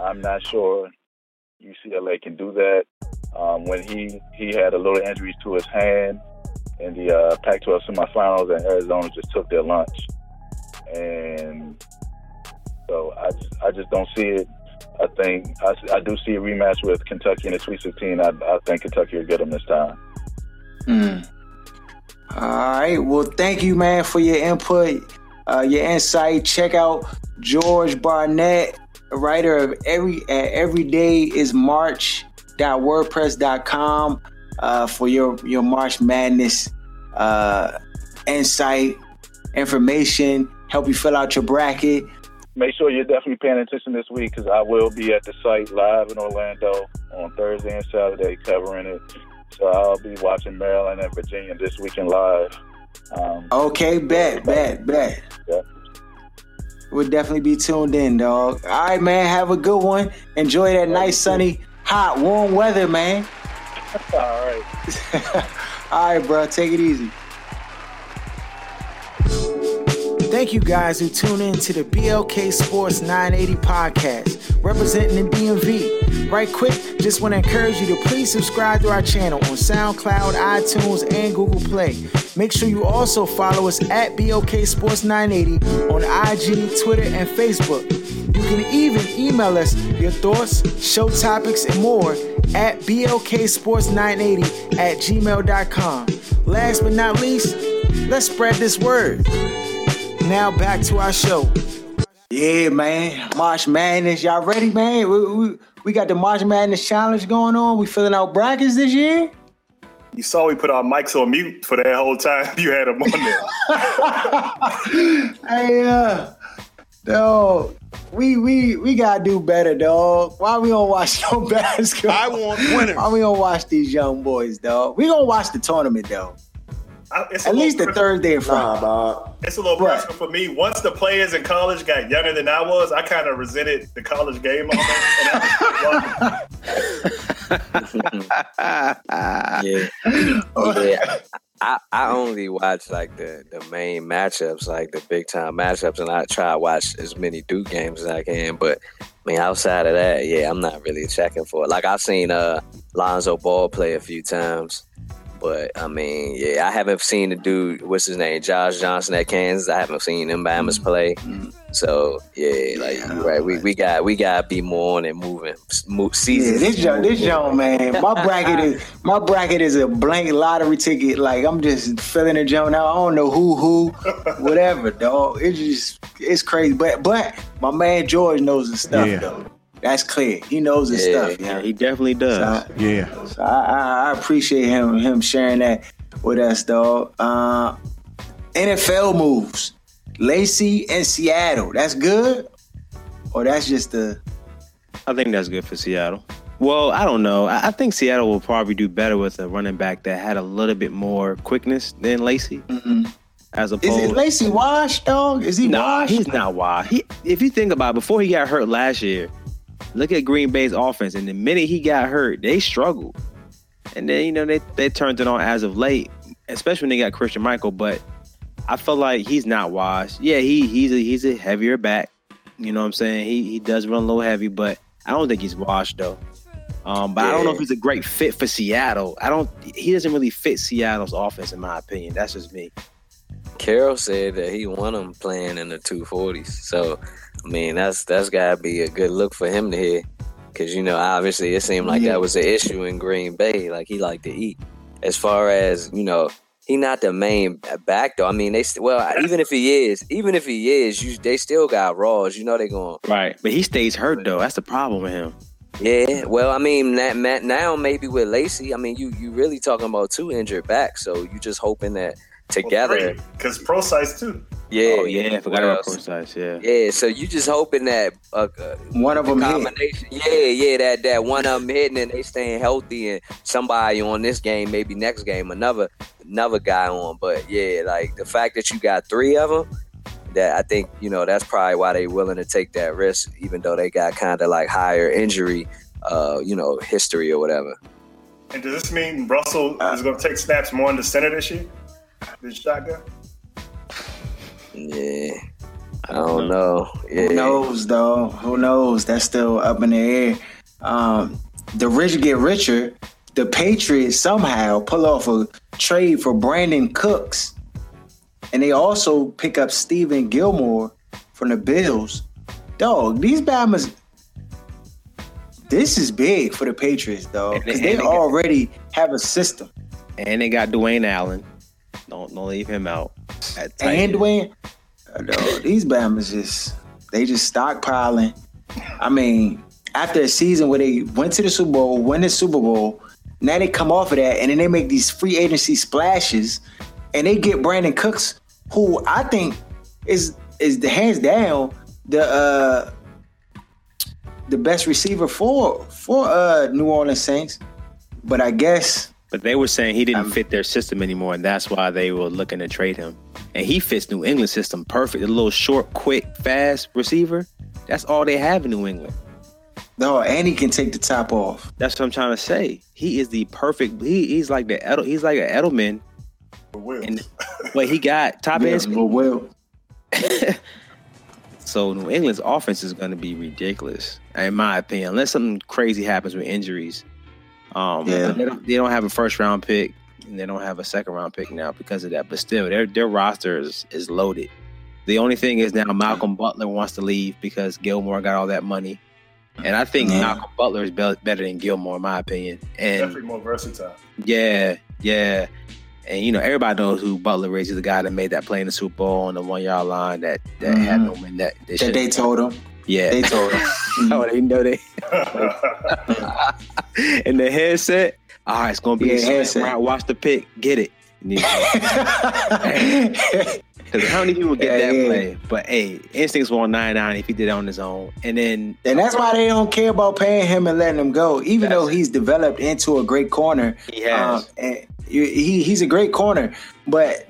I'm not sure UCLA can do that. Um, when he he had a little injuries to his hand, in the uh, Pac-12 semifinals, and Arizona just took their lunch. And so I just, I just don't see it. I think I, I do see a rematch with Kentucky in the Sweet 16. I, I think Kentucky will get them this time. Mm. All right. Well, thank you, man, for your input, uh, your insight. Check out George Barnett, writer of every uh, every day is March.wordpress.com uh, for your your March Madness uh, insight, information, help you fill out your bracket. Make sure you're definitely paying attention this week because I will be at the site live in Orlando on Thursday and Saturday covering it. So I'll be watching Maryland and Virginia this weekend live. Um, okay, bet, bet, bet. Yeah. We'll definitely be tuned in, dog. All right, man. Have a good one. Enjoy that nice, sunny, hot, warm weather, man. [LAUGHS] All right. [LAUGHS] All right, bro. Take it easy. Thank you guys who tune in to the BLK Sports 980 podcast, representing the DMV. Right quick, just want to encourage you to please subscribe to our channel on SoundCloud, iTunes, and Google Play. Make sure you also follow us at BLK Sports 980 on IG, Twitter, and Facebook. You can even email us your thoughts, show topics, and more at blksports980 at gmail.com. Last but not least, let's spread this word. Now back to our show. Yeah, man. March Madness. Y'all ready, man? We, we, we got the March Madness challenge going on. We filling out brackets this year. You saw we put our mics on mute for that whole time. [LAUGHS] You had them on there. [LAUGHS] Hey, uh, dog, we we we gotta do better, dog. Why we don't watch no [LAUGHS] basketball? I want winners. Why we don't watch these young boys, dog? We gonna watch the tournament though. I- it's At least the per- Thursday and Nah, Friday. It's a little Right. personal for me. Once the players in college got younger than I was, I kind of resented the college game almost. I [LAUGHS] yeah, yeah. I, I only watch like the, the main matchups, like the big time matchups, and I try to watch as many Duke games as I can. But I mean, outside of that, yeah, I'm not really checking for it. Like I've seen uh Lonzo Ball play a few times, but I mean, yeah, I haven't seen the dude. What's his name? Josh Johnson at Kansas. I haven't seen them Bama's play. Mm-hmm. So yeah, like Yeah, you're right, we we got we got to be more on it, moving, move Yeah, seasons. this young, this young man. My bracket is [LAUGHS] my bracket is a blank lottery ticket. Like I'm just filling the joint out. I don't know who, who, whatever, dog. It's just it's crazy. But but my man George knows his stuff Yeah. though. That's clear. He knows his Yeah, stuff. Yeah, Yeah. he definitely does. So, I, Yeah. so I, I, I appreciate him him sharing that with us, dog. Uh, NFL moves. Lacy and Seattle. That's good, or that's just the I think that's good for Seattle. Well, I don't know. I, I think Seattle will probably do better with a running back that had a little bit more quickness than Lacy, as Is it Lacy washed, dog? Is he Nah, washed? he's not wild. He, if you think about it, before he got hurt last year, look at Green Bay's offense. And the minute he got hurt, they struggled. And then, you know, they, they turned it on as of late, especially when they got Christine Michael. But I feel like he's not washed. Yeah, he he's a, he's a heavier back. You know what I'm saying? He he does run a little heavy, but I don't think he's washed though. Um, but I don't know if he's a great fit for Seattle. I don't. He doesn't really fit Seattle's offense, in my opinion. That's just me. Carroll said that he want him playing in the two forties. So, I mean, that's that's gotta be a good look for him to hear, because you know, obviously, it seemed like Yeah. that was an issue in Green Bay. Like he liked to eat. As far as you know, he not the main back though. I mean, they st- well, even if he is, even if he is, you they still got Rawls. You know they going. Right, but he stays hurt though. That's the problem with him. Yeah, well, I mean, that, Matt, now maybe with Lacy, I mean, you you really talking about two injured backs, so you just hoping that together, because Prosise too. yeah, oh yeah, I forgot about else? Prosise. Yeah. Yeah, so you just hoping that uh, uh, One of them hit. combination, yeah, yeah, that that one of them hitting and they staying healthy, and somebody on this game, maybe next game, another another guy on. But yeah, like the fact that you got three of them, that I think you know that's probably why they willing to take that risk, even though they got kind of like higher injury, uh, you know, history or whatever. And does this mean Russell is going to take snaps more in the center this year? This shotgun. Yeah, I don't know. Yeah, Who knows, though? Who knows? That's still up in the air. Um, the rich get richer. The Patriots somehow pull off a trade for Brandin Cooks, and they also pick up Stephon Gilmore from the Bills. Dog, these Bama's. This is big for the Patriots, though, And they- because they and they got- already have a system. And they got Dwayne Allen. Don't don't leave him out. And. Dwayne, uh, these Bama's just they just stockpiling. I mean, after a season where they went to the Super Bowl, win the Super Bowl, now they come off of that and then they make these free agency splashes, and they get Brandin Cooks, who I think is is the hands down the uh the best receiver for for uh New Orleans Saints. But I guess But they were saying he didn't Um, fit their system anymore, and that's why they were looking to trade him. And he fits New England system perfect. A little short, quick, fast receiver. That's all they have in New England. no, and he can take the top off. That's what I'm trying to say. He is the perfect. He, he's like the Edel, he's like an Edelman. Will. And what he got top Yeah, end speed. Will. [LAUGHS] So New England's offense is going to be ridiculous, in my opinion, unless something crazy happens with injuries. Um, Yeah. they don't, they don't have a first round pick, and they don't have a second round pick now because of that. But still, their their roster is, is loaded. The only thing is now Malcolm Butler wants to leave because Gilmore got all that money, and I think Yeah. Malcolm Butler is be- better than Gilmore, in my opinion. And Definitely more versatile. yeah, yeah. And you know, everybody knows who Butler is. He's the guy that made that play in the Super Bowl on the one yard line that that had no man that they, That they told him. Yeah, They told him. [LAUGHS] oh, they know they [LAUGHS] in the headset. All right, it's gonna be Yeah, a headset. route. Watch the pick, get it. Because [LAUGHS] how many people get Yeah, that yeah. play? But hey, instincts were on nine nine if he did it on his own. And then And that's why they don't care about paying him and letting him go, even though he's developed into a great corner. he has. Um, and he he's a great corner, but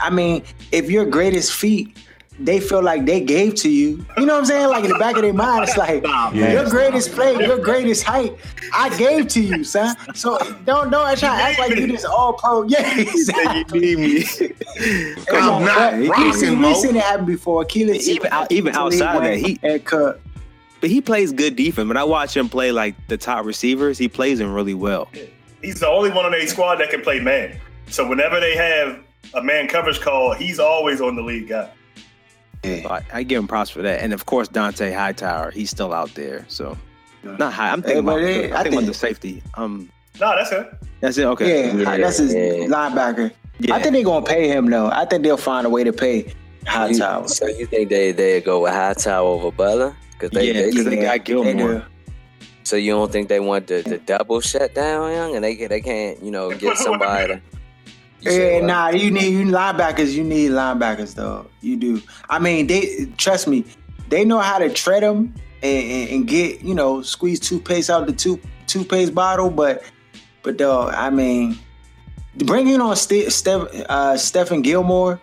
I mean, if your greatest feat, they feel like they gave to you. You know what I'm saying? Like in the back of their mind, it's like your greatest play, your greatest height, I gave to you, son. So don't don't try to act like you this all pro. [LAUGHS] Yeah, exactly. you need me. I'm not but rocking, we've seen, Mo. we've seen it happen before. Keelan, Even out- even outside of that, he- and Cook. but he plays good defense. When I watch him play like the top receivers, he plays them really well. He's the only one on their squad that can play man. So whenever they have a man coverage call, he's always on the lead guy. So I, I give him props for that. And of course, Dont'a Hightower, he's still out there. So not high. I'm thinking Hey, about, it- I'm I thinking about think- the safety. Um, No, that's it. that's it. Okay. Yeah, Yeah, that's his yeah. linebacker. Yeah. I think they're gonna pay him though. I think they'll find a way to pay Hightower. So you think they they go with Hightower over Butler? Cause they, Yeah, they, 'cause they got They Gilmore. do. so you don't think they want the, the double shutdown, young, and they can- they can't you know get somebody. To, you say Yeah, nah, you need you linebackers. You need linebackers though. You do. I mean, they trust me. They know how to tread them and, and, and get you know squeeze toothpaste out the tooth toothpaste bottle. But but though, I mean, bringing on Ste- Steph, uh, Stephon Gilmore,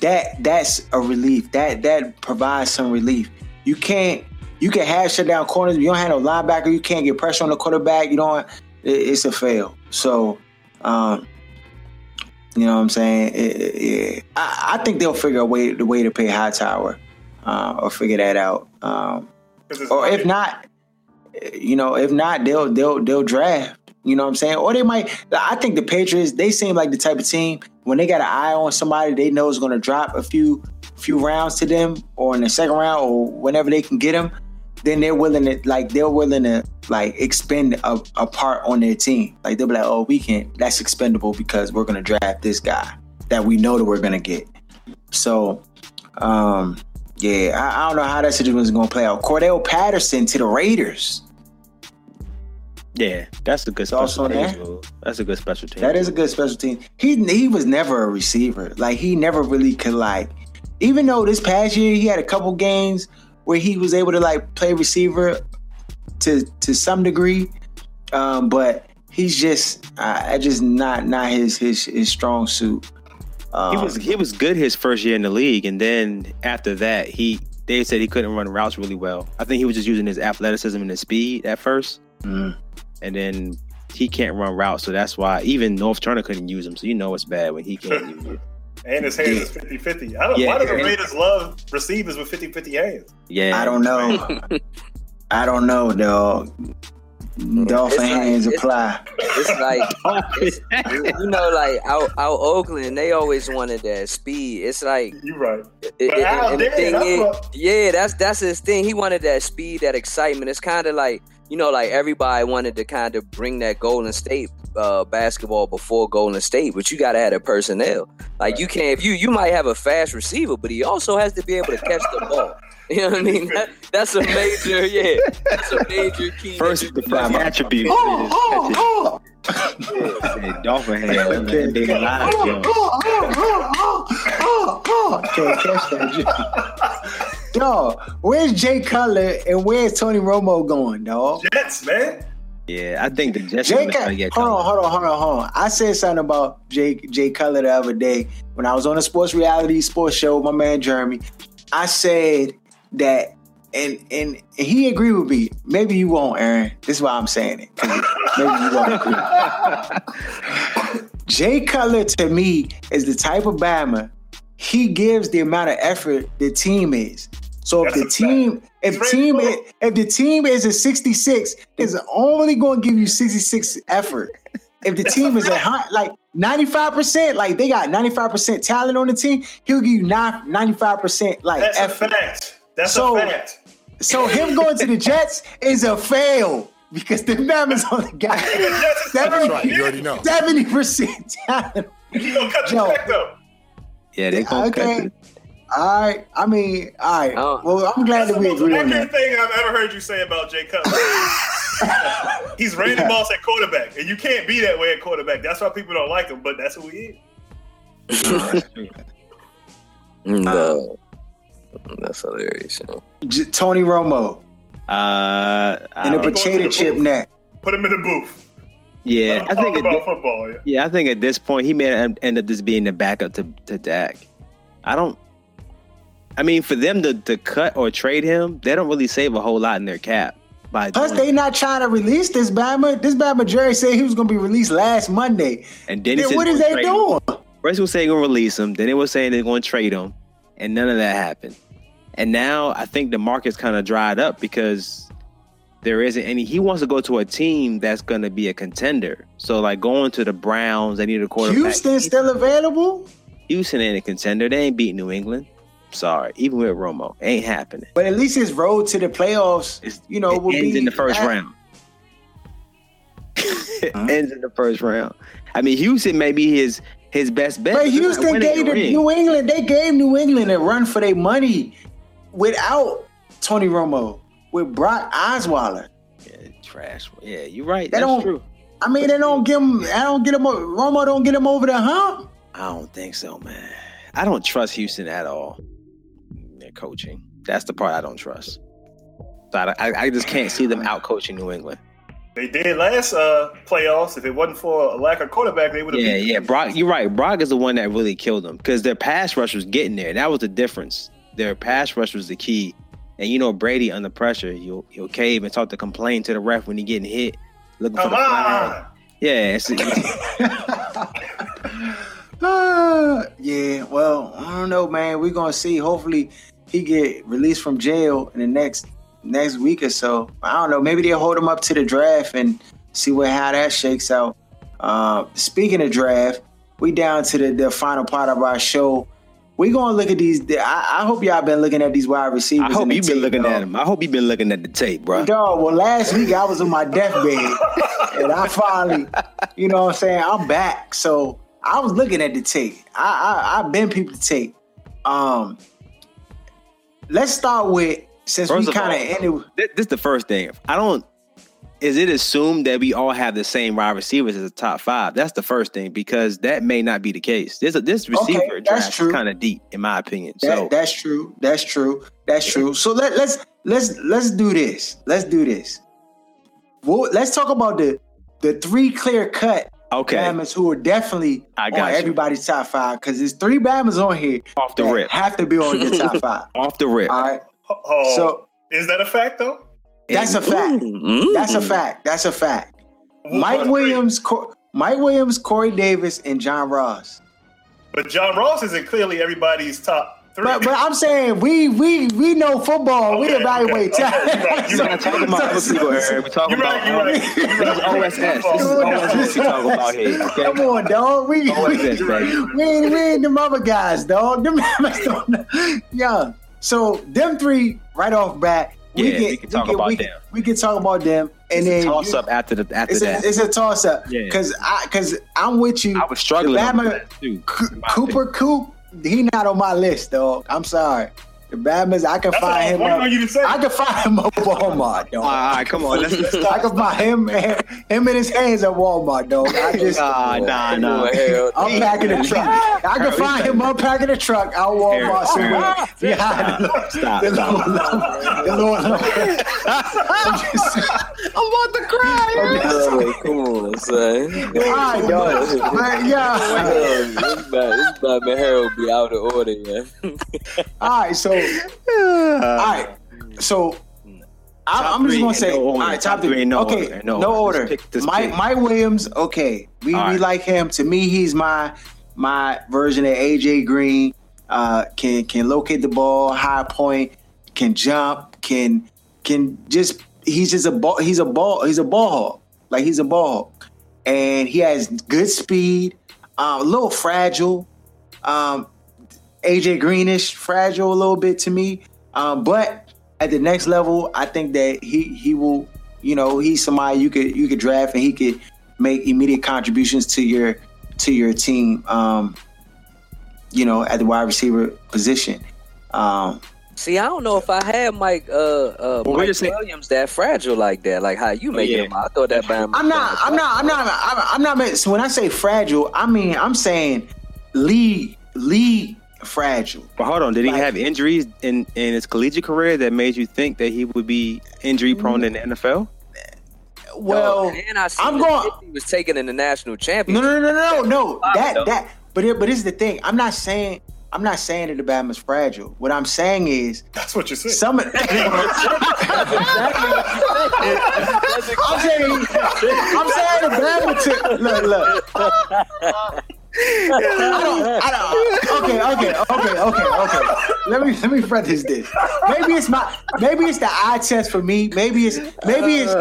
that that's a relief. That that provides some relief. You can't. You can have shutdown corners. You don't have no linebacker. You can't get pressure on the quarterback. You don't. It, it's a fail. So, um, you know what I'm saying? It- it- yeah. I, I think they'll figure a way the way to pay Hightower, uh, or figure that out. Um, or if not, you know, if not, they'll they'll they'll draft. You know what I'm saying? Or they might. I think the Patriots they seem like the type of team when they got an eye on somebody they know is going to drop a few few rounds to them, or in the second round, or whenever they can get them. Then they're willing to like they're willing to like expend a, a part on their team. Like they'll be like, oh, we can that's expendable because we're gonna draft this guy that we know that we're gonna get. So, um, yeah, I, I don't know how that situation is gonna play out. Cordarrelle Patterson to the Raiders. Yeah, that's a good It's special move. That's a good special team. That is a good special team. He he was never a receiver. Like he never really could like. Even though this past year he had a couple games where he was able to like play receiver to to some degree, um, but he's just I, I just not not his his his strong suit. Um, He was he was good his first year in the league, and then after that, he they said he couldn't run routes really well. I think he was just using his athleticism and his speed at first, mm, and then he can't run routes, so that's why even Norv Turner couldn't use him. So you know it's bad when he can't use it. And his hands is 50 50. I don't, Yeah. why do the Raiders love receivers with 50 50 hands? Yeah, I don't know. [LAUGHS] I don't know, dog. Dolphin It's like- hands it's- apply. It's like [LAUGHS] it's, you know, like out, out Oakland, they always wanted that speed. It's like You're right. It- But it- Al and the did, thing is- what- yeah, that's that's his thing. He wanted that speed, that excitement. It's kind of like you know, like everybody wanted to kind of bring that Golden State uh, basketball before Golden State, but you got to have the personnel. Like you can't if you you might have a fast receiver, but he also has to be able to catch the ball. [LAUGHS] You know what I mean? That, that's a major, yeah, that's a major key. First, the first attribute Oh, is catching- Say Dolphin hands. and they lie, yo. Can't catch that. Dog, where's Jay Cutler and where's Tony Romo going, dog? Jets, man. Yeah, I think the Jets. Jay, are gonna get hold on, hold on, hold on, hold on. I said something about Jay Jay Cutler the other day when I was on a sports reality sports show with my man Jeremy. I said that, and and he agreed with me. Maybe you won't, Aaron. This is why I'm saying it. Maybe you won't agree. [LAUGHS] Jay Cutler to me is the type of Bama. He gives the amount of effort the team is. So if That's the a fact. team, if Straight team, forward. if the team is a 66, is only going to give you 66 effort. If the team is a fact. hun- like 95%, like they got 95% talent on the team, he'll give you 95% like That's a fact. That's So- a fact. So him going to the Jets is a fail because the Bama's only [LAUGHS] got Jets is 70, right, you already know. 70% talent. You gonna cut Yo. your check though. Yeah, they gonna Okay. cut it. All right. I mean, all right. Oh. Well, I'm glad That's that the we most agree on accurate that. thing I've ever heard you say about Jay Cutler. [LAUGHS] He's Randy Moss at quarterback, and you can't be that way at quarterback. That's why people don't like him, but that's who he is. [LAUGHS] no. That's hilarious. J- Tony Romo Uh, I and a potato chip neck. Put him in the booth. yeah, I think at about thi- football. Yeah. yeah, I think at this point he may end end up just being the backup to to Dak. I don't. I mean, for them to, to cut or trade him, they don't really save a whole lot in their cap. By Plus, doing- they not trying to release this Bama. This Bama Jerry said he was going to be released last Monday. and then he Then what is they him. doing? First, they were saying they're gonna release him. Then they were saying they're gonna trade him, and none of that happened. And now I think the market's kind of dried up because there isn't any. He wants to go to a team that's gonna be a contender. So like going to the Browns, they need a quarterback. Houston still available, Houston ain't a contender. They ain't beat New England. Sorry, even with Romo, ain't happening. but at least his road to the playoffs, It's, you know, it will ends be in the first uh, round. [LAUGHS] Huh? ends in the first round. I mean, Houston may be his his best bet. But Houston gave the. New England. They gave New England a run for their money without Tony Romo with Brock Osweiler. Yeah, trash. Yeah, you're right. They That's don't- true. I mean, they don't give him. I don't get him. Romo don't get him over the hump. I don't think so, man. I don't trust Houston at all. Their coaching. That's the part I don't trust. So I, I, I just can't see them out coaching New England. They did last uh, playoffs. If it wasn't for a lack of quarterback, they would have. Yeah, beat yeah. Brock, you're right. Brock is the one that really killed them because their pass rush was getting there. That was the difference. Their pass rush was the key. And you know Brady under pressure, you'll you'll cave and start to complain to the ref when he getting hit, looking for the flag. on. Yeah, it's, it's- [LAUGHS] Ah, [SIGHS] yeah, well, I don't know, man. We're gonna see. Hopefully, he get released from jail in the next next week or so. I don't know. Maybe they'll hold him up to the draft and see what how that shakes out. Uh, speaking of draft, we down to the, the final part of our show. We gonna look at these. I, I hope y'all been looking at these wide receivers. I hope you've been looking dog. at them. I hope you've been looking at the tape, bro. Dog, well, last week I was on my deathbed, [LAUGHS] and I finally, you know what I'm saying, I'm back. So I was looking at the tape. I, I I've been people the tape. Um, let's start with since First we kind of ended. This, this is the first thing. I don't. Is it assumed that we all have the same wide receivers as a top five? That's the first thing because that may not be the case. This this receiver that's draft is kind of deep, in my opinion. That, so that's true. That's true. That's true. So let let's let's let's do this. Let's do this. Well, let's talk about the the three clear cut okay, Bammers who are definitely I on got you. everybody's top five because there's three Bammers on here off the rip, have to be on your top [LAUGHS] five. off the rip. All right. Oh, So is that a fact though? that's a fact. Mm. That's a fact. That's a fact. Who Mike? Williams, Cor- Mike Williams, Corey Davis, and John Ross. But John Ross isn't clearly everybody's top three. But but I'm saying we we we know football. we evaluate okay, talent. okay, [LAUGHS] you're right, you're So- We're talking about other people here. We're talking You're about right, you're right. You're right. This is OSS. This is OSS we talking about here. Okay? Come on, dog. We, we, OSS, we, baby. ain't, we ain't them other guys, dog. Them [LAUGHS] guys don't know. Yeah. So them three right off bat. We Yeah, can, we can talk can, about we, them. We can talk about them, and then toss you- up after the after It's a, that. it's a toss up Yeah. because I because I'm with you. I was struggling The on that too. Co- Cooper Kupp, he not on my list, dog. I'm sorry. The Bama's, I can That's find him. Up, you to say. I can find him up at Walmart, dog. All right, come on. Let's, let's I can find him, him in his hands at Walmart, dog. I [LAUGHS] just, Nah, nah, nah. I'm packing the truck. I can find him unpacking the truck at Walmart somewhere. Behind the, Stop, the stop. little, the little, [LAUGHS] I'm just, I'm about to cry. [LAUGHS] Oh, come on, son. [LAUGHS] all right, dog. But yeah. this Bat- this Batman Harold be out of order, man. [LAUGHS] All right, so all right, so I, I'm just gonna say, no all order. right, top Top three three. no okay, order. No no order. order. Pick- Mike, pick. Mike Williams. Okay, we, All we right. like him. To me, he's my my version of AJ Green. Uh, can can locate the ball, high point, can jump, can can just he's just a ball. He's a ball. He's a ball hawk. Like he's a ball hawk, and he has good speed. Um, a little fragile. Um, AJ Greenish, fragile a little bit to me. Um, but at the next level, I think that he he will, you know, he's somebody you could you could draft and he could make immediate contributions to your to your team. Um, you know, at the wide receiver position. See, I don't know if I had Mike uh uh Well, we're Mike saying- Williams that fragile like that. Like how you make yeah. him. I thought that Bama. I'm not. I'm not. I'm not. I'm, I'm not. meant- So when I say fragile, I mean I'm saying league league fragile. But hold on, did he have injuries in in his collegiate career that made you think that he would be injury prone in the NFL? Well, and I see I'm going- hit he was taken in the national no, championship. no, no, no, no, no. That that. But it, but this is the thing. I'm not saying. I'm not saying that the Bama's fragile. What I'm saying is That's what you said. some. of- [LAUGHS] [LAUGHS] I'm saying. I'm saying the Bama took. Look, look. I don't, I don't, okay, okay, okay, okay, okay. Let me let me preface this. Maybe it's my maybe it's the eye test for me. Maybe it's maybe it's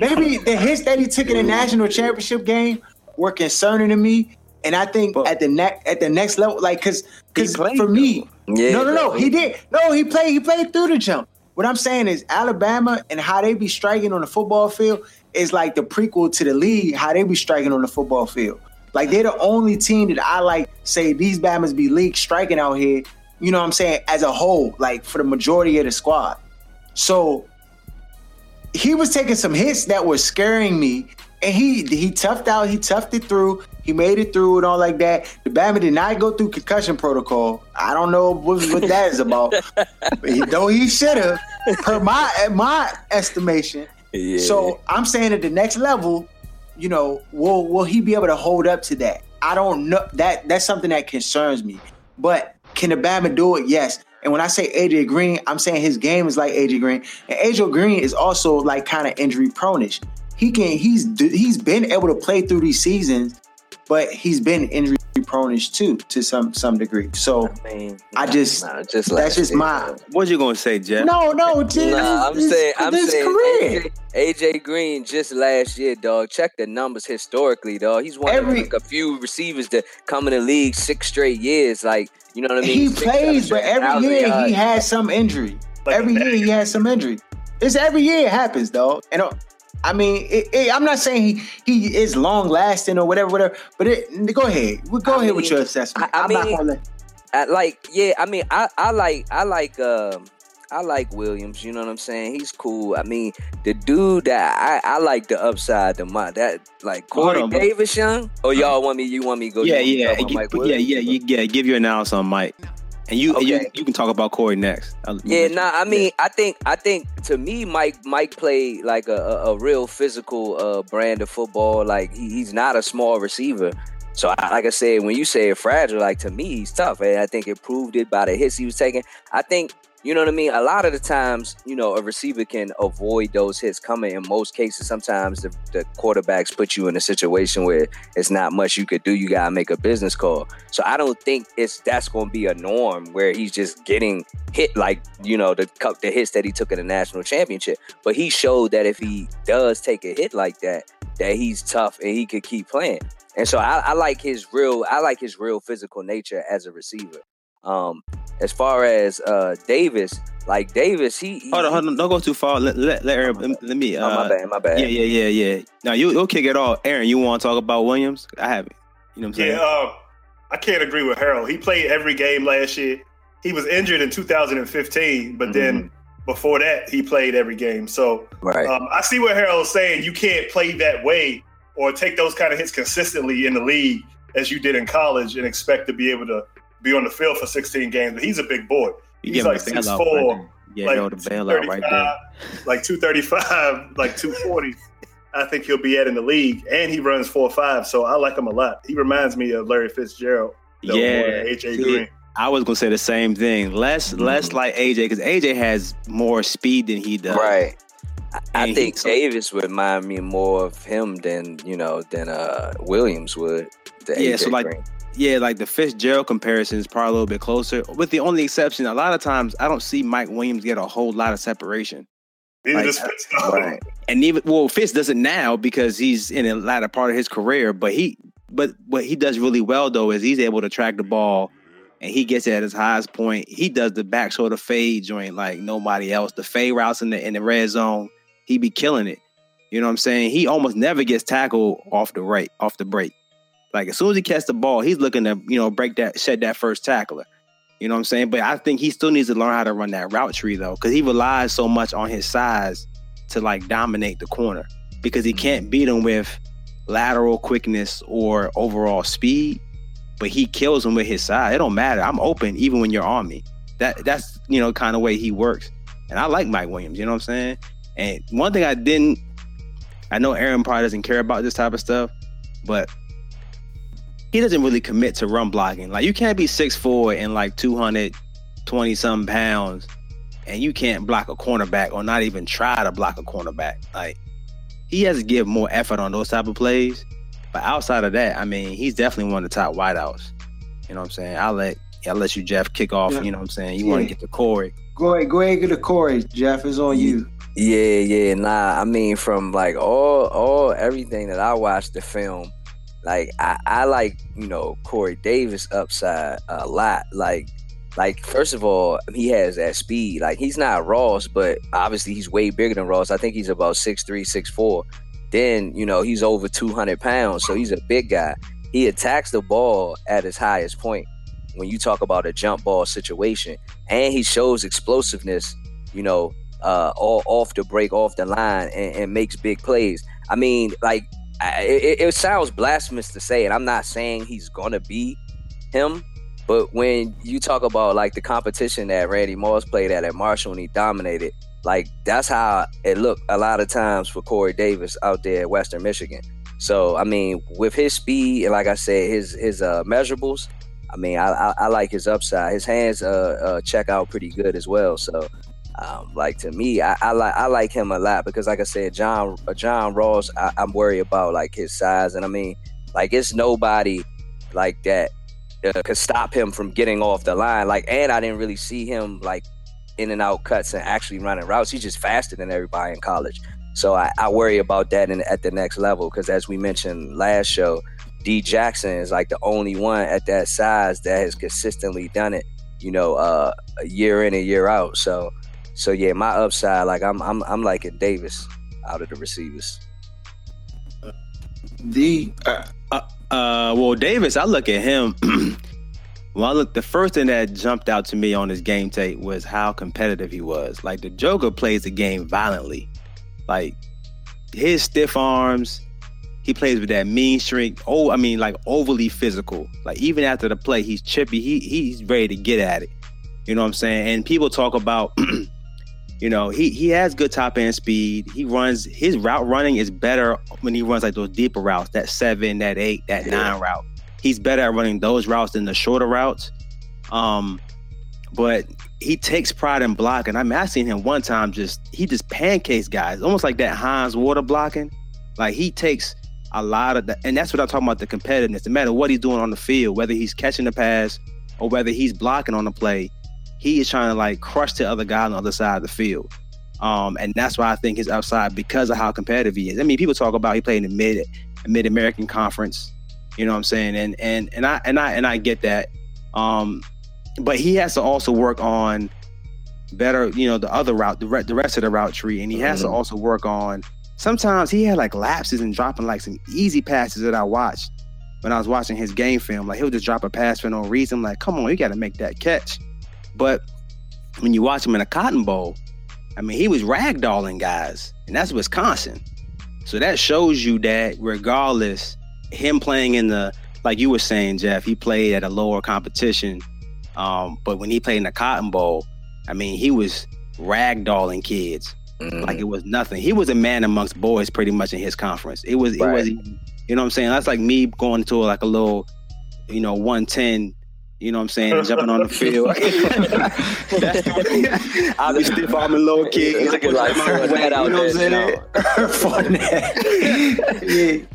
maybe the hits that he took in the national championship game were concerning to me. And I think But- at the next at the next level, like because because for me, Yeah, no, no, no, he did. No, he played. He played through the jump. What I'm saying is Alabama and how they be striking on the football field is like the prequel to the league. How they be striking on the football field. Like they're the only team that I like. Say these Bamas be league striking out here. You know what I'm saying? As a whole, like for the majority of the squad. So he was taking some hits that were scaring me, and he he toughed out. He toughed it through. He made it through and all like that. The Bama did not go through concussion protocol. I don't know what, what that is about. [LAUGHS] though he should have, per my my estimation. Yeah. So I'm saying at the next level, you know, will will he be able to hold up to that? I don't know. That that's something that concerns me. But can the Bama do it? Yes. And when I say AJ Green, I'm saying his game is like AJ Green, and AJ Green is also like kind of injury prone-ish. He can he's he's been able to play through these seasons, but he's been injury prone-ish too to some some degree. So I mean, I just- nah, just that's just my. What you gonna say, Jeff? no no. Dude, Nah, I'm this- saying, I'm this saying, career. AJ, AJ Green just last year, dog. Check the numbers historically, dog. He's one Every- of like, a few receivers that come in the league six straight years. Like, you know what I mean? he Six, plays, seven but every year yards. he has some injury. Like every year he dagger. has some injury. It's every year it happens, though. And uh, I mean, it, it- I'm not saying he he is long lasting or whatever, whatever. But it, go ahead, go I ahead with your assessment. I- I mean-. I like, yeah, I mean, I, I like, I like, um, I like Williams. You know what I'm saying? He's cool. I mean, the dude that I, I like the upside, the my that like Corey on. Davis, young. Oh, y'all want me? You want me to go? Yeah, yeah, want me to gi- talk about Mike yeah, yeah, yeah. Give your analysis on Mike, and you, and you, you can talk about Corey next. I'll- Yeah, nah. I mean, I think, I think to me, Mike, Mike played like a, a, a real physical uh, brand of football. Like he, he's not a small receiver. So, I, like I said, when you say fragile, like to me, he's tough, and I think it proved it by the hits he was taking. I think, you know what I mean. A lot of the times, you know, a receiver can avoid those hits coming. In most cases, sometimes the, the quarterbacks put you in a situation where it's not much you could do. You gotta make a business call. So I don't think it's that's to be a norm where he's just getting hit like you know the cup the hits that he took in the national championship. But he showed that if he does take a hit like that, that he's tough and he could keep playing. And so I, I like his real I like his real physical nature as a receiver. Um, as far as uh Davis, like Davis, he, he Hold on, hold on, don't go too far. Let let, let, Aaron, let, let me. Oh, Uh, my bad, my bad. Yeah, yeah, yeah, yeah. Now you you'll kick it off, Aaron. You want to talk about Williams? I haven't. You know what I'm saying? Yeah, um, I can't agree with Harold. He played every game last year. He was injured in 2015, but then before that, he played every game. So Right. um, I see what Harold's saying. You can't play that way or take those kind of hits consistently in the league as you did in college and expect to be able to be on the field for 16 games. But he's a big boy. You He's give like the bailout 6'4", right. Yeah, like yo, the bailout right there. 235, like 235, [LAUGHS] like 240. I think he'll be at in the league, and he runs four five, so I like him a lot. He reminds me of Larry Fitzgerald. though, Yeah, AJ Green. I was gonna say the same thing. Less less like AJ because AJ has more speed than he does. Right. I, I And he- think so- Davis would remind me more of him than you know than uh Williams would. Yeah, AJ so, like, Green. Yeah, like the Fitzgerald comparison is probably a little bit closer. With the only exception, a lot of times I don't see Mike Williams get a whole lot of separation. Like, uh, Fitz. right. And even well, Fitz doesn't now because he's in a latter part of his career. But he, but what he does really well though is he's able to track the ball, and he gets it at his highest point. He does the back shoulder fade joint like nobody else. The fade routes in the in the red zone, he be killing it. You know what I'm saying? He almost never gets tackled off the right, off the break. Like as soon as he catches the ball, he's looking to you know break that shed that first tackler. You know what I'm saying? But I think he still needs to learn how to run that route tree though, because he relies so much on his size to like dominate the corner because he can't beat him with lateral quickness or overall speed. But he kills him with his size. It don't matter. I'm open even when you're on me. That that's you know kind of way he works. And I like Mike Williams. You know what I'm saying? And one thing I didn't, I know Aaron probably doesn't care about this type of stuff, but he doesn't really commit to run blocking. Like you can't be six four and like 220 some pounds and you can't block a cornerback or not even try to block a cornerback. Like he has to give more effort on those type of plays. But outside of that, I mean, he's definitely one of the top wideouts. You know what I'm saying? I'll let I'll let you Jeff kick off, Yeah. you know what I'm saying? You Yeah. want to get to Corey. Go ahead, go ahead, get the Corey. Jeff is on you. Yeah, yeah, nah. I mean, from like all, all, everything that I watched the film, like I, I like you know Corey Davis upside a lot. Like, like first of all, he has that speed. Like he's not Ross, but obviously he's way bigger than Ross. I think he's about six three, six four. Then you know he's over two hundred pounds, so he's a big guy. He attacks the ball at his highest point when you talk about a jump ball situation, and he shows explosiveness. You know, uh, all off the break, off the line, and, and makes big plays. I mean, like it, it sounds blasphemous to say, and I'm not saying he's gonna be him, but when you talk about like the competition that Randy Moss played at at Marshall and he dominated, like that's how it looked a lot of times for Corey Davis out there at Western Michigan. So I mean, with his speed and like I said, his his uh, measurables, I mean, I, I, I like his upside. His hands uh, uh, check out pretty good as well. So um, like to me, I, I like I like him a lot because, like I said, John uh, John Ross, I, I'm worried about like his size, and I mean, like it's nobody like that uh, could stop him from getting off the line. Like, and I didn't really see him like in and out cuts and actually running routes. He's just faster than everybody in college. So I, I worry about that in, at the next level because, as we mentioned last show, D Jackson is like the only one at that size that has consistently done it. You know, uh, year in and year out. So. So yeah, my upside, like I'm I'm I'm liking Davis out of the receivers. D. Uh, uh, well, Davis, I look at him. [CLEARS THROAT] well, I look. The first thing that jumped out to me on his game tape was how competitive he was. Like the Joker plays the game violently. Like his stiff arms, he plays with that mean streak. Oh, I mean, like overly physical. Like even after the play, he's chippy. He he's ready to get at it. You know what I'm saying? And people talk about. [CLEARS THROAT] You know, he he has good top end speed. He runs his route running is better when he runs like those deeper routes, that seven, that eight, that nine route. He's better at running those routes than the shorter routes. Um, but he takes pride in blocking. I mean, I seen him one time just he just pancakes guys, almost like that Hines Ward blocking. Like he takes a lot of that, and that's what I'm talking about the competitiveness. No matter what he's doing on the field, whether he's catching the pass or whether he's blocking on the play, he is trying to like crush the other guy on the other side of the field. Um, and that's why I think his upside because of how competitive he is. I mean, people talk about he played in the mid mid American conference, you know what I'm saying? And and and I and I and I get that. Um, but he has to also work on better, you know, the other route, the, re- the rest of the route tree, and he has to also work on. Sometimes he had like lapses and dropping like some easy passes that I watched when I was watching his game film. Like he'll just drop a pass for no reason. Like, come on, you got to make that catch. But when you watch him in a Cotton Bowl, I mean, he was ragdolling guys, and that's Wisconsin. So that shows you that regardless, him playing in the like you were saying, Jeff, he played at a lower competition. Um, but when he played in the Cotton Bowl, I mean, he was ragdolling kids Mm-hmm. like it was nothing. He was a man amongst boys, pretty much in his conference. It was, it was, you know what I'm saying? That's like me going to like a little, you know, 110. You know what I'm saying? and Jumping on the field. That's the way. I'll be stiff arming little kids. Looking like my Fournette out you know what I'm saying? Fournette. [LAUGHS]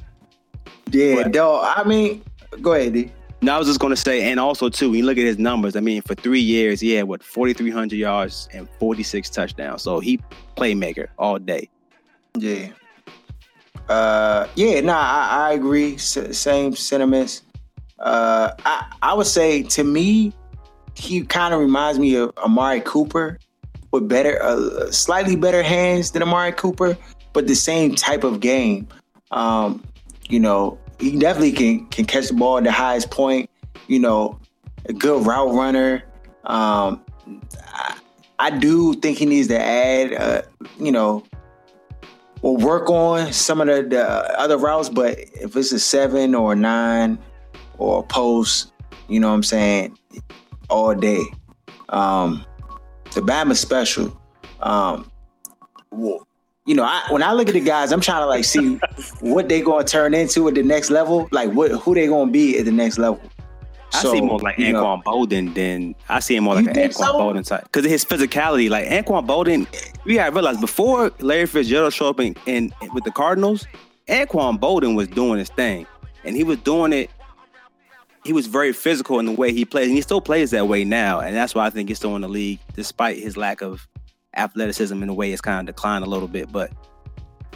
yeah. Yeah, But- dog. I mean, go ahead, D. No, I was just gonna say, and also too, when you look at his numbers, I mean, for three years, he had what 4,300 yards and 46 touchdowns. So he playmaker all day. Yeah. Uh, yeah, nah, I, I agree. S- same sentiments. Uh, I, I would say to me, he kind of reminds me of Amari Cooper with better, uh, slightly better hands than Amari Cooper, but the same type of game. Um, you know, he definitely can can catch the ball at the highest point. You know, a good route runner. Um, I, I do think he needs to add, uh, you know, or work on some of the, the other routes. But if it's a seven or a nine or a post, you know what I'm saying, all day. Um, the Bama's special. Um, you know, I, when I look at the guys, I'm trying to like see what they going to turn into at the next level. Like what who they going to be at the next level. I So, see more like you know, Anquan Boldin than I see him more like an Anquan so? Boldin type because of his physicality. Like Anquan Boldin, we gotta realize before Larry Fitzgerald showed up in, in with the Cardinals, Anquan Boldin was doing his thing, and he was doing it. He was very physical in the way he plays, and he still plays that way now, and that's why I think he's still in the league, despite his lack of athleticism in the way it's kind of declined a little bit. But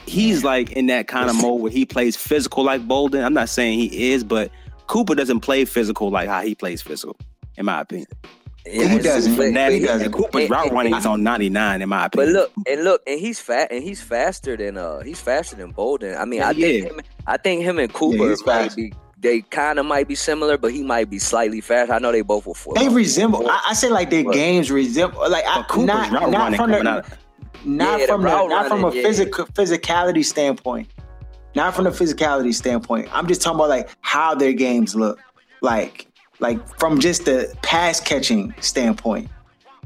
he's like in that kind of mode where he plays physical like Boldin. I'm not saying he is, but Cooper doesn't play physical like how he plays physical, in my opinion. Yeah, He doesn't. but- he and doesn't. Cooper's and- route and- running is on 99, in my opinion. But look and look and he's fat and he's faster than uh he's faster than Boldin. I mean, Yeah, I think him, I think him and Cooper fast. be they kind of might be similar, but he might be slightly faster. I know they both were four. They resemble. I, I say like their What? games resemble. Like I, But Cooper's not not running from the not Yeah, from the, route not from a yeah. physical physicality standpoint. Not from the physicality standpoint. I'm just talking about like how their games look. Like like from just the pass catching standpoint.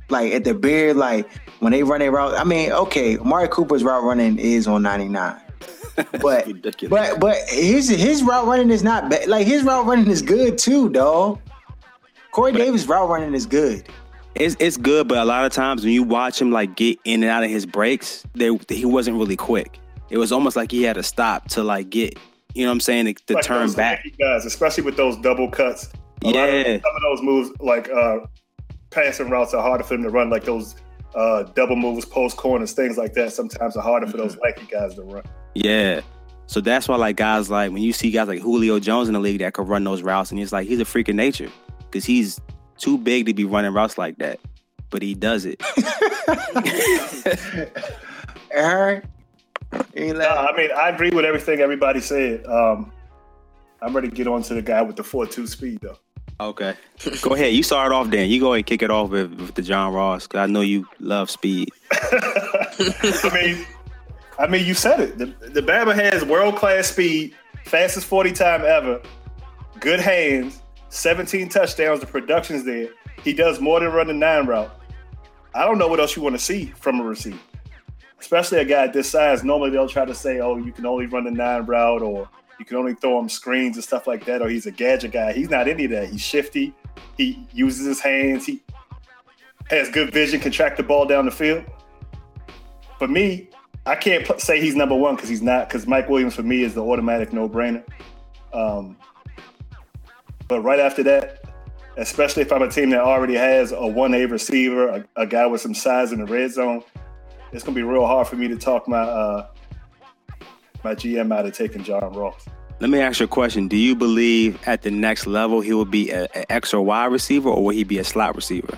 Like at the beard, like when they run a route. I mean, okay, Amari Cooper's route running is on 99. [LAUGHS] But but but his his route running is not bad. Like his route running is good too, dog. Corey Davis route running is good. It's it's good, but a lot of times when you watch him like get in and out of his breaks, they, he wasn't really quick. It was almost like he had to stop to like get, you know what I'm saying, to, to Like turn back. lanky guys, especially with those double cuts. A lot of- Yeah. some of those moves, like uh, passing routes, are harder for them to run. Like those uh, double moves, post corners, things like that. Sometimes are harder for Mm-hmm. those lanky guys to run. Yeah. So that's why like guys like when you see guys like Julio Jones in the league that could run those routes, and it's like he's a freak of nature because he's too big to be running routes like that, but he does it. [LAUGHS] Aaron, you No, I mean, I agree with everything everybody said. Um, I'm ready to get on to the guy with the four two speed though. Okay. Go ahead. You start off then. You go ahead and kick it off with, with the John Ross. Cause I know you love speed. [LAUGHS] I mean, I mean, you said it. The, the Bama has world class speed, fastest 40 time ever, good hands, 17 touchdowns. The production's there. He does more than run the nine route. I don't know what else you want to see from a receiver, especially a guy this size. Normally they'll try to say, "Oh, you can only run the nine route," or you can only throw him screens and stuff like that, or he's a gadget guy. He's not any of that. He's shifty. He uses his hands. He has good vision, can track the ball down the field. For me, I can't put, say he's number one because he's not. Because Mike Williams for me is the automatic no-brainer. Um, but right after that, especially if I'm a team that already has a one A receiver, a, a guy with some size in the red zone, it's gonna be real hard for me to talk my uh, my GM out of taking John Ross. Let me ask you a question. Do you believe at the next level he will be an X or Y receiver or will he be a slot receiver?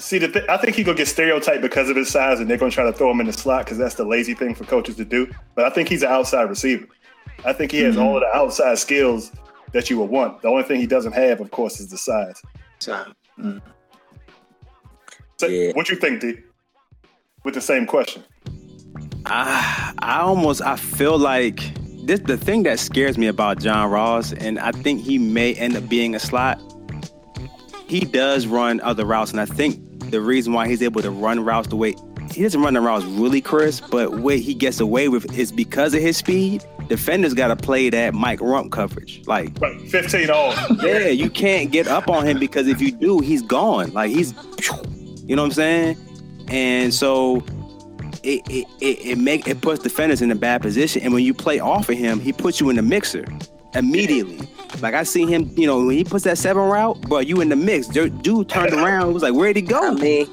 See, the th- I think he gonna get stereotyped because of his size, and they're gonna try to throw him in the slot because that's the lazy thing for coaches to do. But I think he's an outside receiver. I think he has all of the outside skills that you would want. The only thing he doesn't have, of course, is the size. So, mm. So, Yeah. what you think, D? With the same question. I I almost I feel like this the thing that scares me about John Ross, and I think he may end up being a slot. He does run other routes, and I think the reason why he's able to run routes the way he doesn't run the routes really crisp, but what he gets away with is because of his speed. Defenders got to play that Mike Rump coverage, like 15 all. [LAUGHS] yeah, you can't get up on him because if you do, he's gone. Like he's, you know what I'm saying? And so it it, it, it make it puts defenders in a bad position. And when you play off of him, he puts you in the mixer immediately. Like I see him, you know, when he puts that seven route, bro, you in the mix. Dude turned around, was like, where'd he go?" I mean,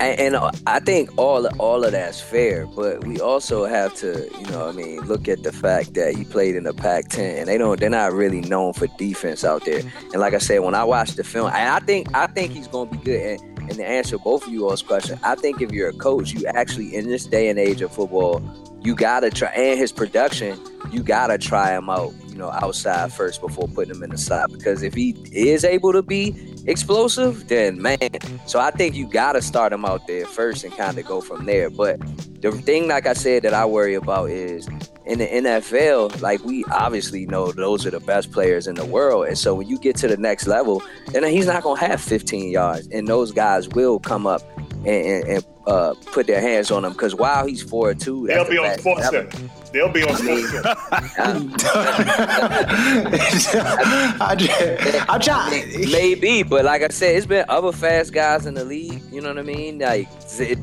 and, uh, I think all all of that's fair, but we also have to, you know, I mean, look at the fact that he played in the Pac-10, and they don't, they're not really known for defense out there. And like I said, when I watched the film, I think I think he's to be good. And, and to answer both of you all's question, I think if you're a coach, you actually in this day and age of football, you gotta try. And his production, you gotta try him out, know, outside first before putting him in the slot. Because if he is able to be explosive, then man. So I think you gotta start him out there first and kind of go from there. But the thing, like I said, that I worry about is in the NFL, like we obviously know those are the best players in the world. And so when you get to the next level, then he's not gonna have 15 yards, and those guys will come up and, and, and uh, put their hands on him because while he's four or two, They'll be on Sports Center. They'll be on Sports Center. [LAUGHS] I just, I'm trying. Maybe, but like I said, it's been other fast guys in the league. You know what I mean? Like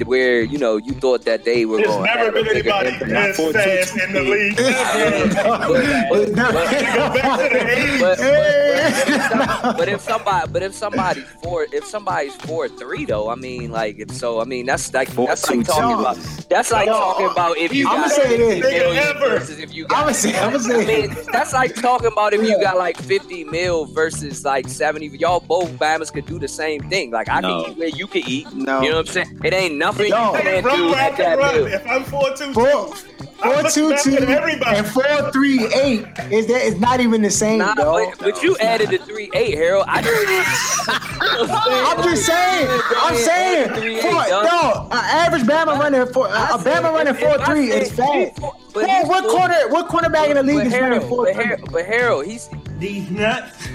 where you know you thought that they were There's going. never been anybody as fast in the league. [LAUGHS] But, if somebody, but if somebody's four, if somebody's four three though, I mean, like, it's so I mean, that's like that's like talking two. about that's like Yo, talking about if you I'ma got say this. 50 million ever. versus if you got. I'ma say- I'ma say I mean, this. that's like talking about if you got like fifty mil versus like seventy. Y'all both Bamas could do the same thing. Like I No. can eat where you can eat. No. You know what I'm saying? It ain't nothing No. you can't do at that run. mil. If I'm four two Four, two, four two two everybody. and four three eight is that is not even the same, Nah, dog. but, but you added the three eight, Harold. I [LAUGHS] I'm just saying. [LAUGHS] I'm saying. Three, For, eight, dog. no, an average Bama running for I a Bama running four three said is fast. four- Who- but he's what four- corner? What cornerback in the league but is running Harold, four but three? Harold, but Harold, he's These nuts.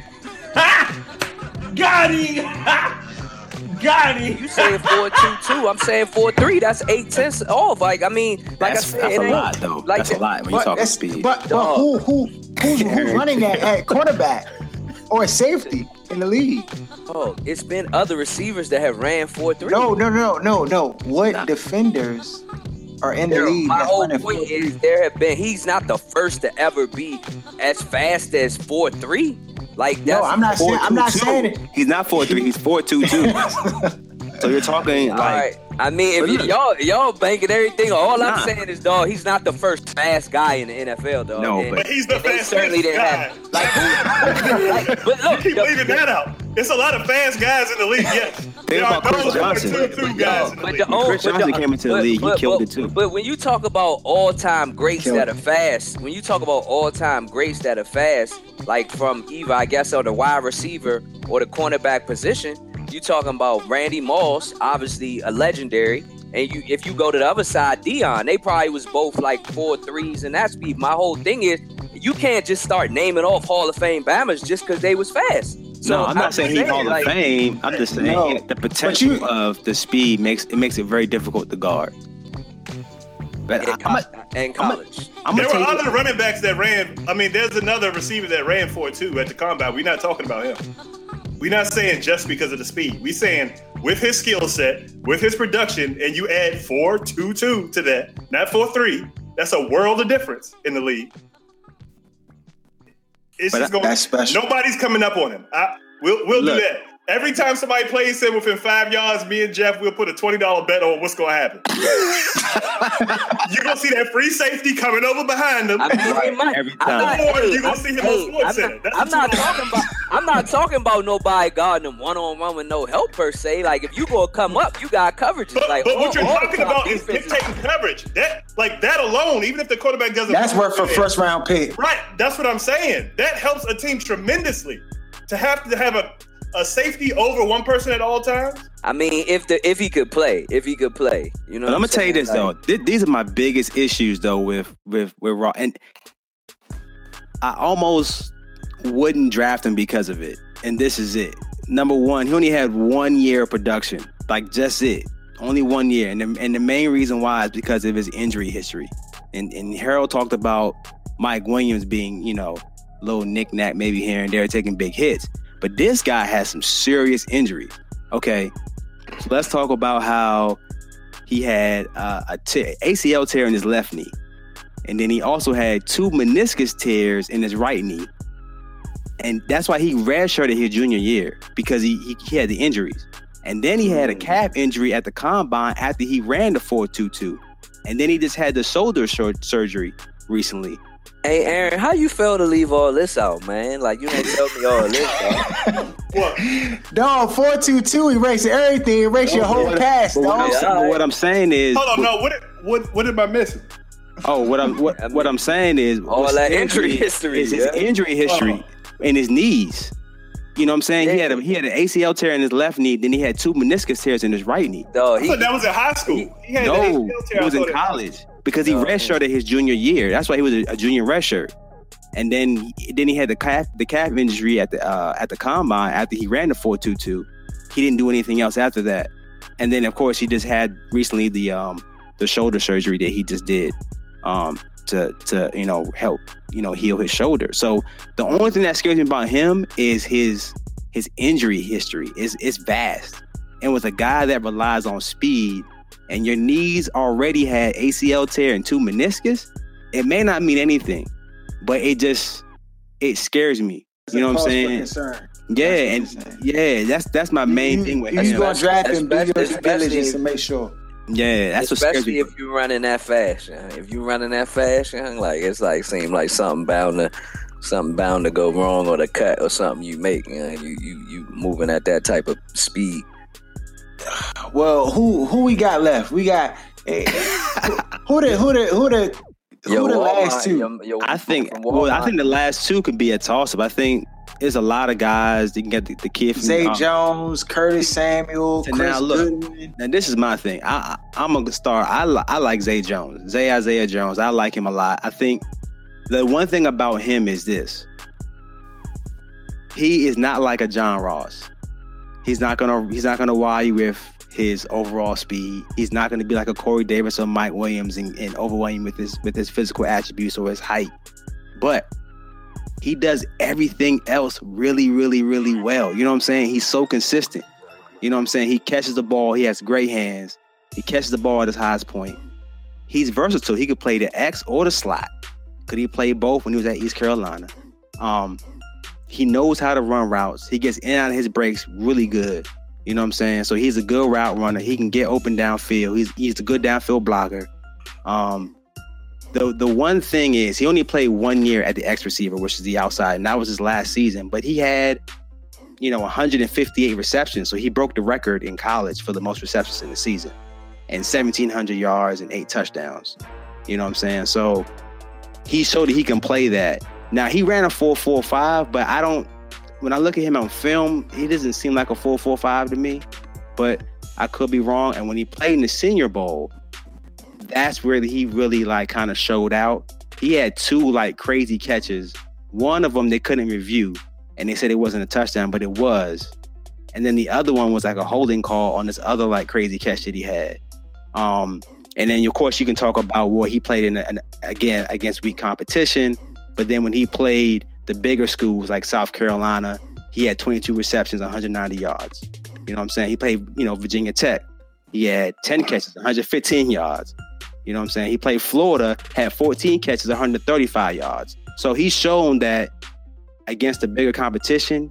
Ha! Got him. Ha! Got him. you saying four two two. I'm saying four three. That's eight tenths off. Like I mean, like That's, I said, that's a lot, though. Like that's a lot when you But, talking speed. but, but who who who's, who's [LAUGHS] running at, at cornerback or safety in the league? Oh, it's been other receivers that have ran four three. No, no, no, no, no. What Nah. defenders are in the Harold, league? my whole running point 4-3? is there have been. He's not the first to ever be as fast as four three. Like that's No, I'm not saying. I'm not 4-2-2. saying it. He's not four three. He's four two two. [LAUGHS] so you're talking like right. I mean, if But you, look- y'all y'all banking everything, all Nah. I'm saying is, dog, he's not the first fast guy in the NFL, dog. No, And- but- But he's the and they fastest certainly didn't guy. have like, who, like but You [LAUGHS] keep the- leaving that out. It's a lot of fast guys in the league. Yes, there are about Chris those Johnson. two two guys in the but league. the old, Chris but the- came into the but- league, he killed but- it too. But when you talk about all-time greats Killed that are fast, when you talk about all-time greats that are fast, like from either I guess or the wide receiver or the cornerback position, you talking about Randy Moss, obviously a legendary. And you, if you go to the other side, Deion, they probably was both like four threes and that speed. My whole thing is, you can't just start naming off Hall of Fame Bammers just because they was fast. So no, I'm not saying he's Hall like, of Fame. I'm just saying No, the potential you- of the speed makes it makes it very difficult to guard. In, co- in college. I'm There gonna were tell you, other running backs that ran. I mean, there's another receiver that ran for it too at the combine. We're not talking about him. We're not saying just because of the speed. We're saying with his skill set, with his production, and you add four two two to that, not four three. That's a world of difference in the league. It's But just going. that's special. Nobody's coming up on him. I, we'll we'll Look. do that. Every time somebody plays him within five yards, me and Jeff will put a twenty dollar bet on what's going to happen. [LAUGHS] You're gonna see that free safety coming over behind him. I mean, they might. Every I'm not, time. Or hey, you gonna see him on hey, Sports I'm Center. not, I'm not talking about. I'm not talking about nobody guarding them one on one with no help per se. Like if you gonna come up, you got coverage. But, like but all- what you're talking about is defenses- dictating coverage. That like that alone, even if the quarterback doesn't. That's worth for first round pick. Right. That's what I'm saying. That helps a team tremendously to have to have a, a safety over one person at all times. I mean, if the if he could play, if he could play, you know. But what I'm gonna tell you saying? this though. Th- these are my biggest issues though with with with Raw, and I almost wouldn't draft him because of it. And this is it. Number one, he only had one year of production, like just it, only one year. And the, and the main reason why is because of his injury history. And and Harold talked about Mike Williams being, you know, little knick-knack maybe here and there, taking big hits. But this guy has some serious injury. Okay, so let's talk about how he had uh, a te- ACL tear in his left knee, and then he also had two meniscus tears in his right knee, and that's why he redshirted his junior year because he, he he had the injuries, and then he had a calf injury at the combine after he ran the four two two, and then he just had the shoulder surgery recently. Hey Aaron, how you feel to leave all this out, man? Like you ain't tell me all this. Dog. What? [LAUGHS] Dog, four two two erases everything. Erase your whole But past, what, I'm, dog. sa- what I'm saying is, Hold on, no. What what what am I missing? Oh, what I'm what, [LAUGHS] I what mean, I'm saying is all that scares injury history, is his yeah. injury history uh-huh. and his knees. You know what I'm saying? He had a, he had an ACL tear in his left knee, then he had two meniscus tears in his right knee. No, I he, thought that was in high school. He had the No, ACL tear. he was in thought it- college because he redshirted his junior year. That's why he was a, a junior redshirt. And then then he had the calf the calf injury at the uh, at the combine after he ran the four two two. He didn't do anything else after that. And then of course he just had recently the um the shoulder surgery that he just did um to to you know help you know heal his shoulder. So the only thing that scares me about him is his his injury history is is vast. And with a guy that relies on speed and your knees already had ACL tear and two meniscus, it may not mean anything, but it just it scares me. You know what I'm saying? Concern. Yeah, and That's what yeah, that's that's my main you, thing with you him. gonna draft him, do your due Especially- diligence to make sure. Yeah, that's what scares especially if you're running that fast. If you're running that fast, young, like it's like seem like something bound to something bound to go wrong or the cut or something you make. You know, you you you moving at that type of speed. Well, who who we got left? We got eh, who the who the who the who Your the Walmart, last two? your- your- I think well, I think the last two could be a toss up. I think there's a lot of guys that can get the, the kid from Zay Jones, Curtis Samuel, So Chris now look. Godwin. Now this is my thing. I, I I'm a star. I li- I like Zay Jones, Zay Isaiah Jones. I like him a lot. I think the one thing about him is this: he is not like a John Ross. He's not gonna he's not gonna wow you with his overall speed. He's not gonna be like a Corey Davis or Mike Williams and, and overwhelm with his with his physical attributes or his height. But he does everything else really, really, really well. You know what I'm saying? He's so consistent. You know what I'm saying? He catches the ball. He has great hands. He catches the ball at his highest point. He's versatile. He could play the X or the slot. Could he play both when he was at East Carolina? Um, he knows how to run routes. He gets in and out of his breaks really good. You know what I'm saying? So he's a good route runner. He can get open downfield. He's he's a good downfield blocker. Um, the the one thing is he only played one year at the X receiver, which is the outside, and that was his last season. But he had, you know, 158 receptions, so he broke the record in college for the most receptions in the season, and 1,700 yards and eight touchdowns. You know what I'm saying? So he showed that he can play that. Now he ran a 4.45, but I don't. When I look at him on film, he doesn't seem like a 4.45 to me. But I could be wrong. And when he played in the Senior Bowl, that's where he really like kind of showed out. He had two like crazy catches. One of them they couldn't review, and they said it wasn't a touchdown, but it was. And then the other one was like a holding call on this other like crazy catch that he had. Um, and then of course you can talk about what he played in an, again against weak competition. But then when he played the bigger schools like South Carolina, he had 22 receptions, 190 yards. You know what I'm saying? He played, you know, Virginia Tech. He had 10 catches, 115 yards. You know what I'm saying? He played Florida, had 14 catches, 135 yards. So he's shown that against the bigger competition,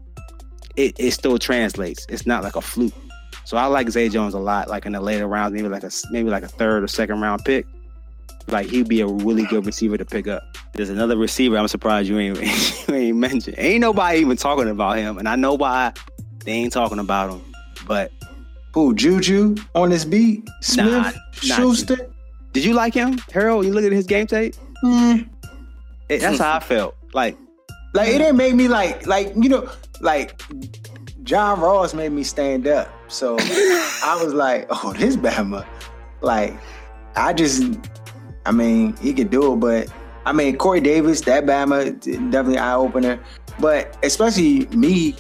it, it still translates. It's not like a fluke. So I like Zay Jones a lot, like in the later rounds, maybe like a maybe like a third or second round pick. Like he'd be a really good receiver to pick up. There's another receiver I'm surprised you ain't [LAUGHS] you ain't mentioned. Ain't nobody even talking about him, and I know why they ain't talking about him. But Who Juju on this beat? Smith, Nah, Schuster. did you like him, Harold? You look at his game tape. Mm. It- that's how I [LAUGHS] felt. Like Like it didn't make me like like you know like John Ross made me stand up. So [LAUGHS] I was like, oh, this Bama. Like I just, I mean, he can do it, but I mean Corey Davis, that Bama definitely eye opener. But especially me,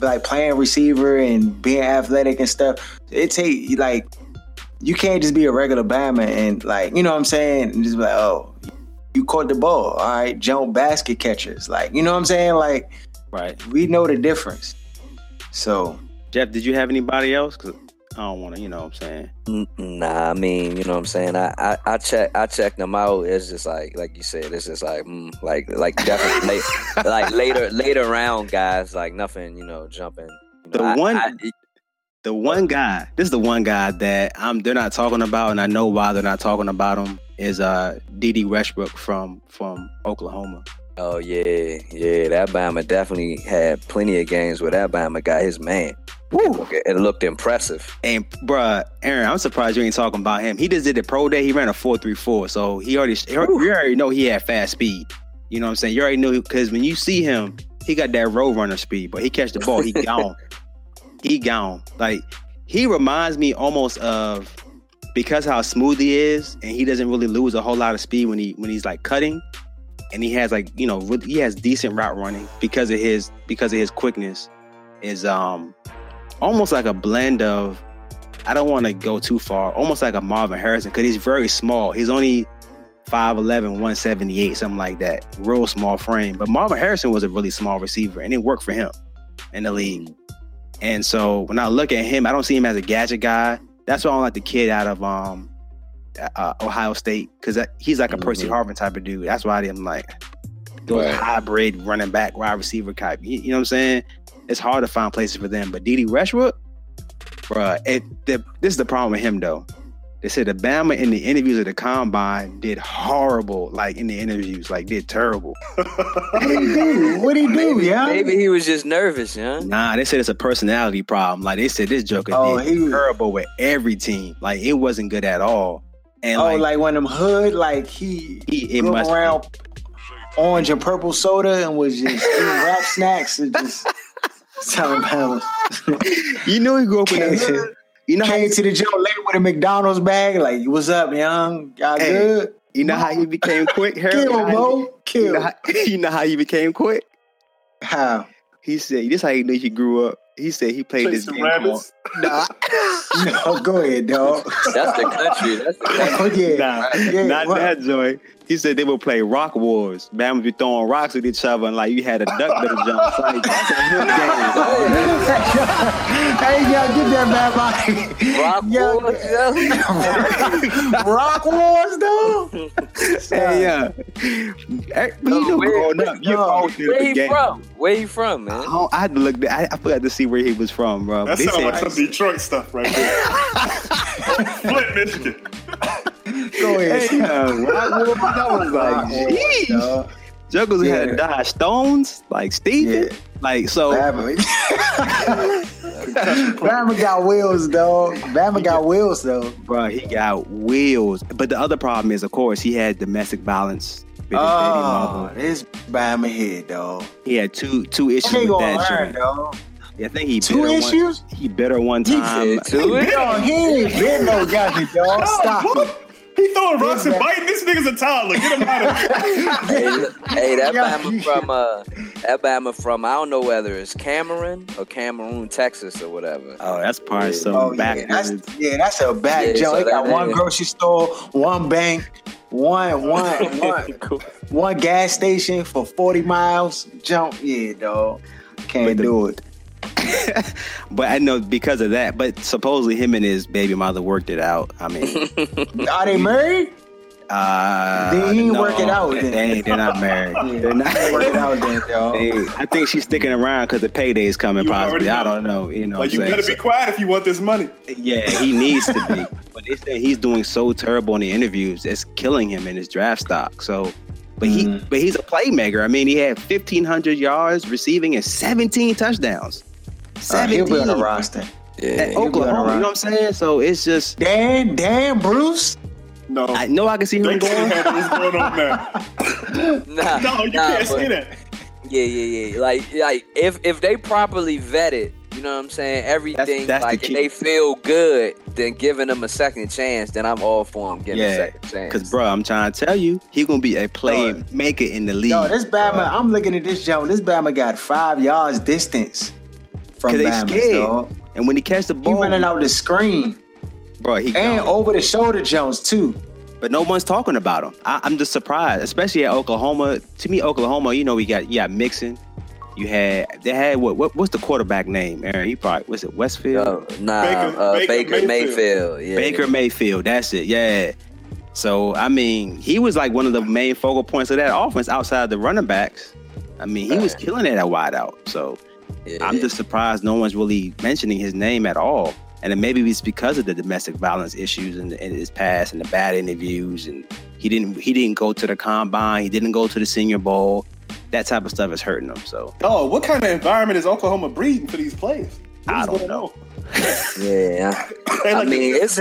like playing receiver and being athletic and stuff, it take like you can't just be a regular Bama and like you know what I'm saying, and just be like, oh, you caught the ball, all right, jump basket catchers, like you know what I'm saying, like right, we know the difference. So Jeff. Did you have anybody else? Cause I don't want to. You know what I'm saying. Nah, I mean, you know what I'm saying. I, I, I check I check them out. It's just like like you said. It's just like mm, like like definitely late, [LAUGHS] like later later round guys. Like nothing, you know, jumping. You know, The I- one- I- The one guy, this is the one guy that I'm they're not talking about, and I know why they're not talking about him. Is uh Dede Westbrook from from Oklahoma. oh yeah, yeah. That Bama definitely had plenty of games where that Bama got his man. Woo. It looked impressive. And bruh, Aaron, I'm surprised you ain't talking about him. He just did the pro day. He ran a four three four, so he already he already- you already know he had fast speed. You know what I'm saying? You already knew because when you see him, he got that road runner speed. But he catch the ball, he [LAUGHS] gone. he gone. Like he reminds me almost of because how smooth he is, and he doesn't really lose a whole lot of speed when he when he's like cutting, and he has like you know he has decent route running because of his because of his quickness. Is um almost like a blend of I don't want to go too far, almost like a Marvin Harrison because he's very small. He's only 5'11, 178, something like that. Real small frame. But Marvin Harrison was a really small receiver and it worked for him in the league. And so when I look at him, I don't see him as a gadget guy. That's why I don't like the kid out of um uh, Ohio State because he's like a Percy Harvin type of dude. That's why I'm like those Right. hybrid running back wide receiver type. You, you know what I'm saying? It's hard to find places for them. But Dede Westbrook, bruh, it, the, this is the problem with him though. They said the Bama in the interviews at the combine did horrible, like in the interviews, like did terrible. What did he do? What did he do, yeah? Maybe he was just nervous, yeah. Nah, they said it's a personality problem. Like they said this Joker Oh, did he was- terrible with every team. Like it wasn't good at all. And oh, like, like, one of them hood, like he, He- it grew must be. around orange and purple soda and was just eating rap snacks and just telling [LAUGHS] Bama. you know he grew up in the Came, hood. You know how came he, to the joint late with a McDonald's bag, like, what's up, young? Y'all Hey, good? you know how he became quick, Harold? Kill, You know how bro. he- You Kill. know, how, [LAUGHS] you know how he became quick? How? He said, "This how you knew he grew up." He said he played this Chasing game rabbits. Nah, [LAUGHS] No, go ahead, dog. That's the country. That's the country. Oh, yeah. nah, Yeah, not what? that joint. He said they would play rock wars. Man would be throwing rocks at each other, and like you had a duck little jump. It's like, [LAUGHS] that's a hood game. [LAUGHS] hey, y'all get that bad body. Rock Yo, Wars, yeah. [LAUGHS] Rock Wars, though. Hey, yeah. Hey, you know, where- growing up, you no, always Where the he game. from? Where he from, man? I, I had to look. I, I forgot to see where he was from, bro. That They sounds said- like some Detroit stuff right there. Flint, Michigan. [LAUGHS] Go ahead. Hey, uh, Rock I was [LAUGHS] like, jeez. dog. Juggles had Yeah. to die stones, like Steven. Yeah. Like so, Bama. [LAUGHS] Bama got wheels, dog. Bama got wheels, though. bro, he got wheels. But the other problem is, of course, he had domestic violence. With his baby Oh, mother. this Bama head, dog. He had two two issues He with gonna that. learn, joint. dog. I think he Two bit issues? One, he bit her one He time. did too. Yo, he ain't been no goddamn dog. Stop it. He throwing rocks and biting. This nigga's a toddler. Get him out of here. hey, look- hey, that Bama from uh, that Bama from I don't know whether it's Cameron or Cameroon, Texas or whatever. Oh, that's probably some Oh yeah, that's yeah, that's a bad Yeah, joke. so They got one yeah. grocery store, one bank, one one [LAUGHS] one one gas station for forty miles. Jump, yeah, dog. Can't do it. [LAUGHS] but I know because of that. But supposedly him and his baby mother worked it out. I mean, [LAUGHS] Are they married? uh, They ain't no, work it out They, then. they ain't, they're not married. Yeah, They're not. work it out then, [LAUGHS] dog. They- I think she's sticking around because the payday's coming. You Possibly, I don't know. You know, Like, you I'm better be quiet if you want this money. Yeah, he needs to be. But they say he's doing so terrible in the interviews, it's killing him in his draft stock. So, but he, Mhm. but he's a playmaker. I mean, he had fifteen hundred yards receiving and seventeen touchdowns. Uh, he'll be on the roster. Yeah, at he'll be on the Oklahoma. You know what I'm saying? So it's just Dan, Dan Bruce. No. I know I can see him going. handle what's going on now. [LAUGHS] nah, No, you nah, can't but- say that. Yeah, yeah, yeah. Like, like if if they properly vet it, you know what I'm saying. Everything that's the like if they feel good, then giving them a second chance, then I'm all for him getting a Yeah, second chance. Because, bro, I'm trying to tell you, he gonna be a playmaker in the league. Yo, this Bama, I'm looking at this jump. This Bama got five yards distance from Cause they Bama, scared. dog. and when he catch the ball, He ball, running out the screen bro, he and gone. over the shoulder jumps too. but no one's talking about him. I, I'm just surprised, especially at Oklahoma. To me, Oklahoma, you know, we got yeah got Mixon. You had they had what, what what's the quarterback name? Aaron, he probably was it Westfield. Yo, nah, Baker- uh, Baker Baker, Mayfield. Mayfield. Yeah, Baker Mayfield, that's it. Yeah. So I mean, he was like one of the main focal points of that offense outside the running backs. I mean, he was killing it at wideout. So Yeah. I'm just surprised no one's really mentioning his name at all. And then maybe it's because of the domestic violence issues in, in his past and the bad interviews, and he didn't he didn't go to the combine, he didn't go to the Senior Bowl. That type of stuff is hurting him. So Oh, what kind of environment is Oklahoma breeding for these players? I don't know. Yeah, [LAUGHS] They I like mean, the it's-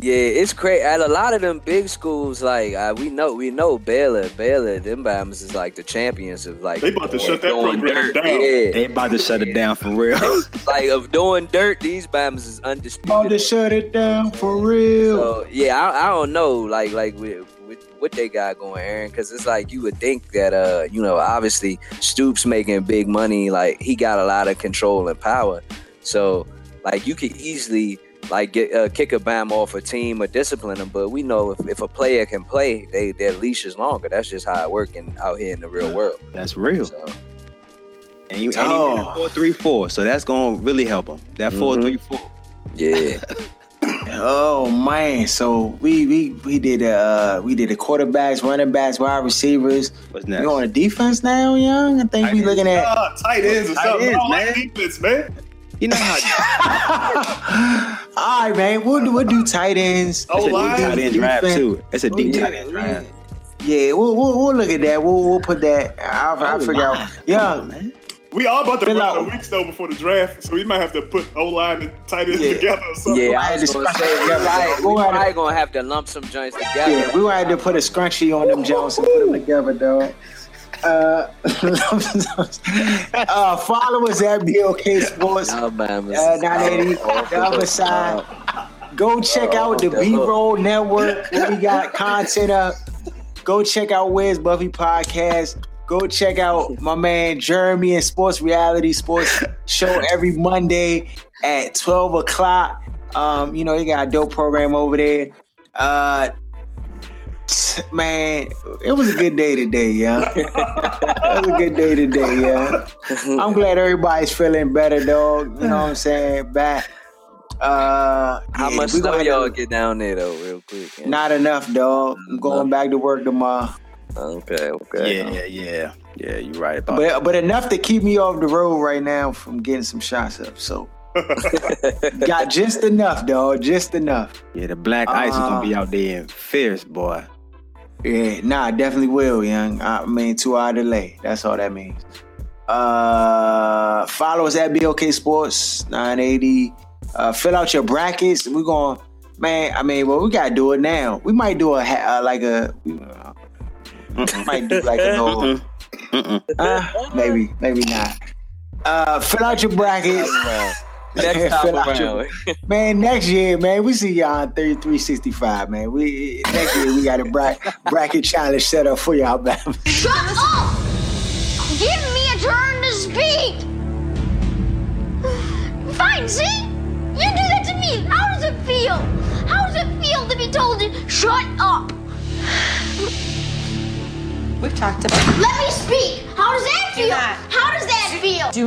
daddy of it- NCAA. yeah, it's crazy. At a lot of them big schools, like uh, we know, we know Baylor, Baylor, them Bama's is like the champions of like They about to shut that doing program dirt. down. Yeah, They about to shut it down for real. [LAUGHS] like of doing dirt, these Bama's is undisputed. About to shut it down for real. So yeah, I, I don't know, like like with, with what they got going, Aaron, because it's like you would think that uh you know obviously Stoops making big money, like he got a lot of control and power, so like you could easily like get uh, kick a Bam off a team or discipline them, but we know if, if a player can play, they their leash is longer. That's just how it working out here in the real world. That's real. So And you, and he Oh. four three four, so that's gonna really help him. That Mhm. four three four. yeah, [LAUGHS] Oh man, so we we we did uh we did the quarterbacks, running backs, wide receivers. What's We next? on the defense now, young. I think Tight we ends. looking at. Tight ends or Tight something. ends, I like man. defense, man. You know how [LAUGHS] All right, man. We'll do we'll do tight ends. Oh, it's a line? deep tight end draft too. It's a deep Yeah. tight end draft. Yeah, we'll, we'll we'll look at that. We'll we'll put that. I'll, I'll oh, figure out. Young, man. We all about to Fill run out- the weeks though before the draft, so we might have to put O line and tight ends Yeah. together or something. yeah. I had was to gonna say it we together. probably, We'll to- probably gonna have to lump some joints together. yeah, we gonna have to put a scrunchie on them Jones and put them together, dog. Uh, [LAUGHS] uh, follow us at BOK Sports. Uh, 980, off the the other side. Go check out the B. Roll Network we [LAUGHS] got content up. Go check out Where's Buffy podcast. Go check out my man Jeremy and Sports Reality Sports Show every Monday at 12 o'clock. Um, you know, they got a dope program over there. Uh, [LAUGHS] man, it was a good day today, yeah. [LAUGHS] it was a good day today, yeah. [LAUGHS] I'm glad everybody's feeling better, dog. You know what I'm saying? Back. Uh, How yeah, much we stuff gonna- y'all get down there though, real quick? man? Not enough, dog. I'm going back to work tomorrow. Okay, okay. Yeah, yeah, yeah. Yeah, you're right about that. But but enough to keep me off the road right now from getting some shots up. So got just enough, dog. Just enough. Yeah, the black ice is Uh, gonna be out there and fierce, boy. Yeah, nah, definitely will, young. I mean, two hour delay. That's all that means. Uh, follow us at BOK Sports 980. Uh, fill out your brackets. We're going, man. I mean, well, we gotta do it now. We might do a uh, like a, we [LAUGHS] might do like a little, uh, maybe, maybe not. Uh, fill out your brackets. Next time Fill out your- around. Man, next year, man, we see y'all on 3365, man. We next year we got a bra- [LAUGHS] bracket challenge set up for y'all, man. Shut up! Give me a turn to speak! Fine, see? You do that to me. How does it feel? How does it feel to be told to shut up? We've talked about Let me speak. How does that feel? not. How does that feel? Do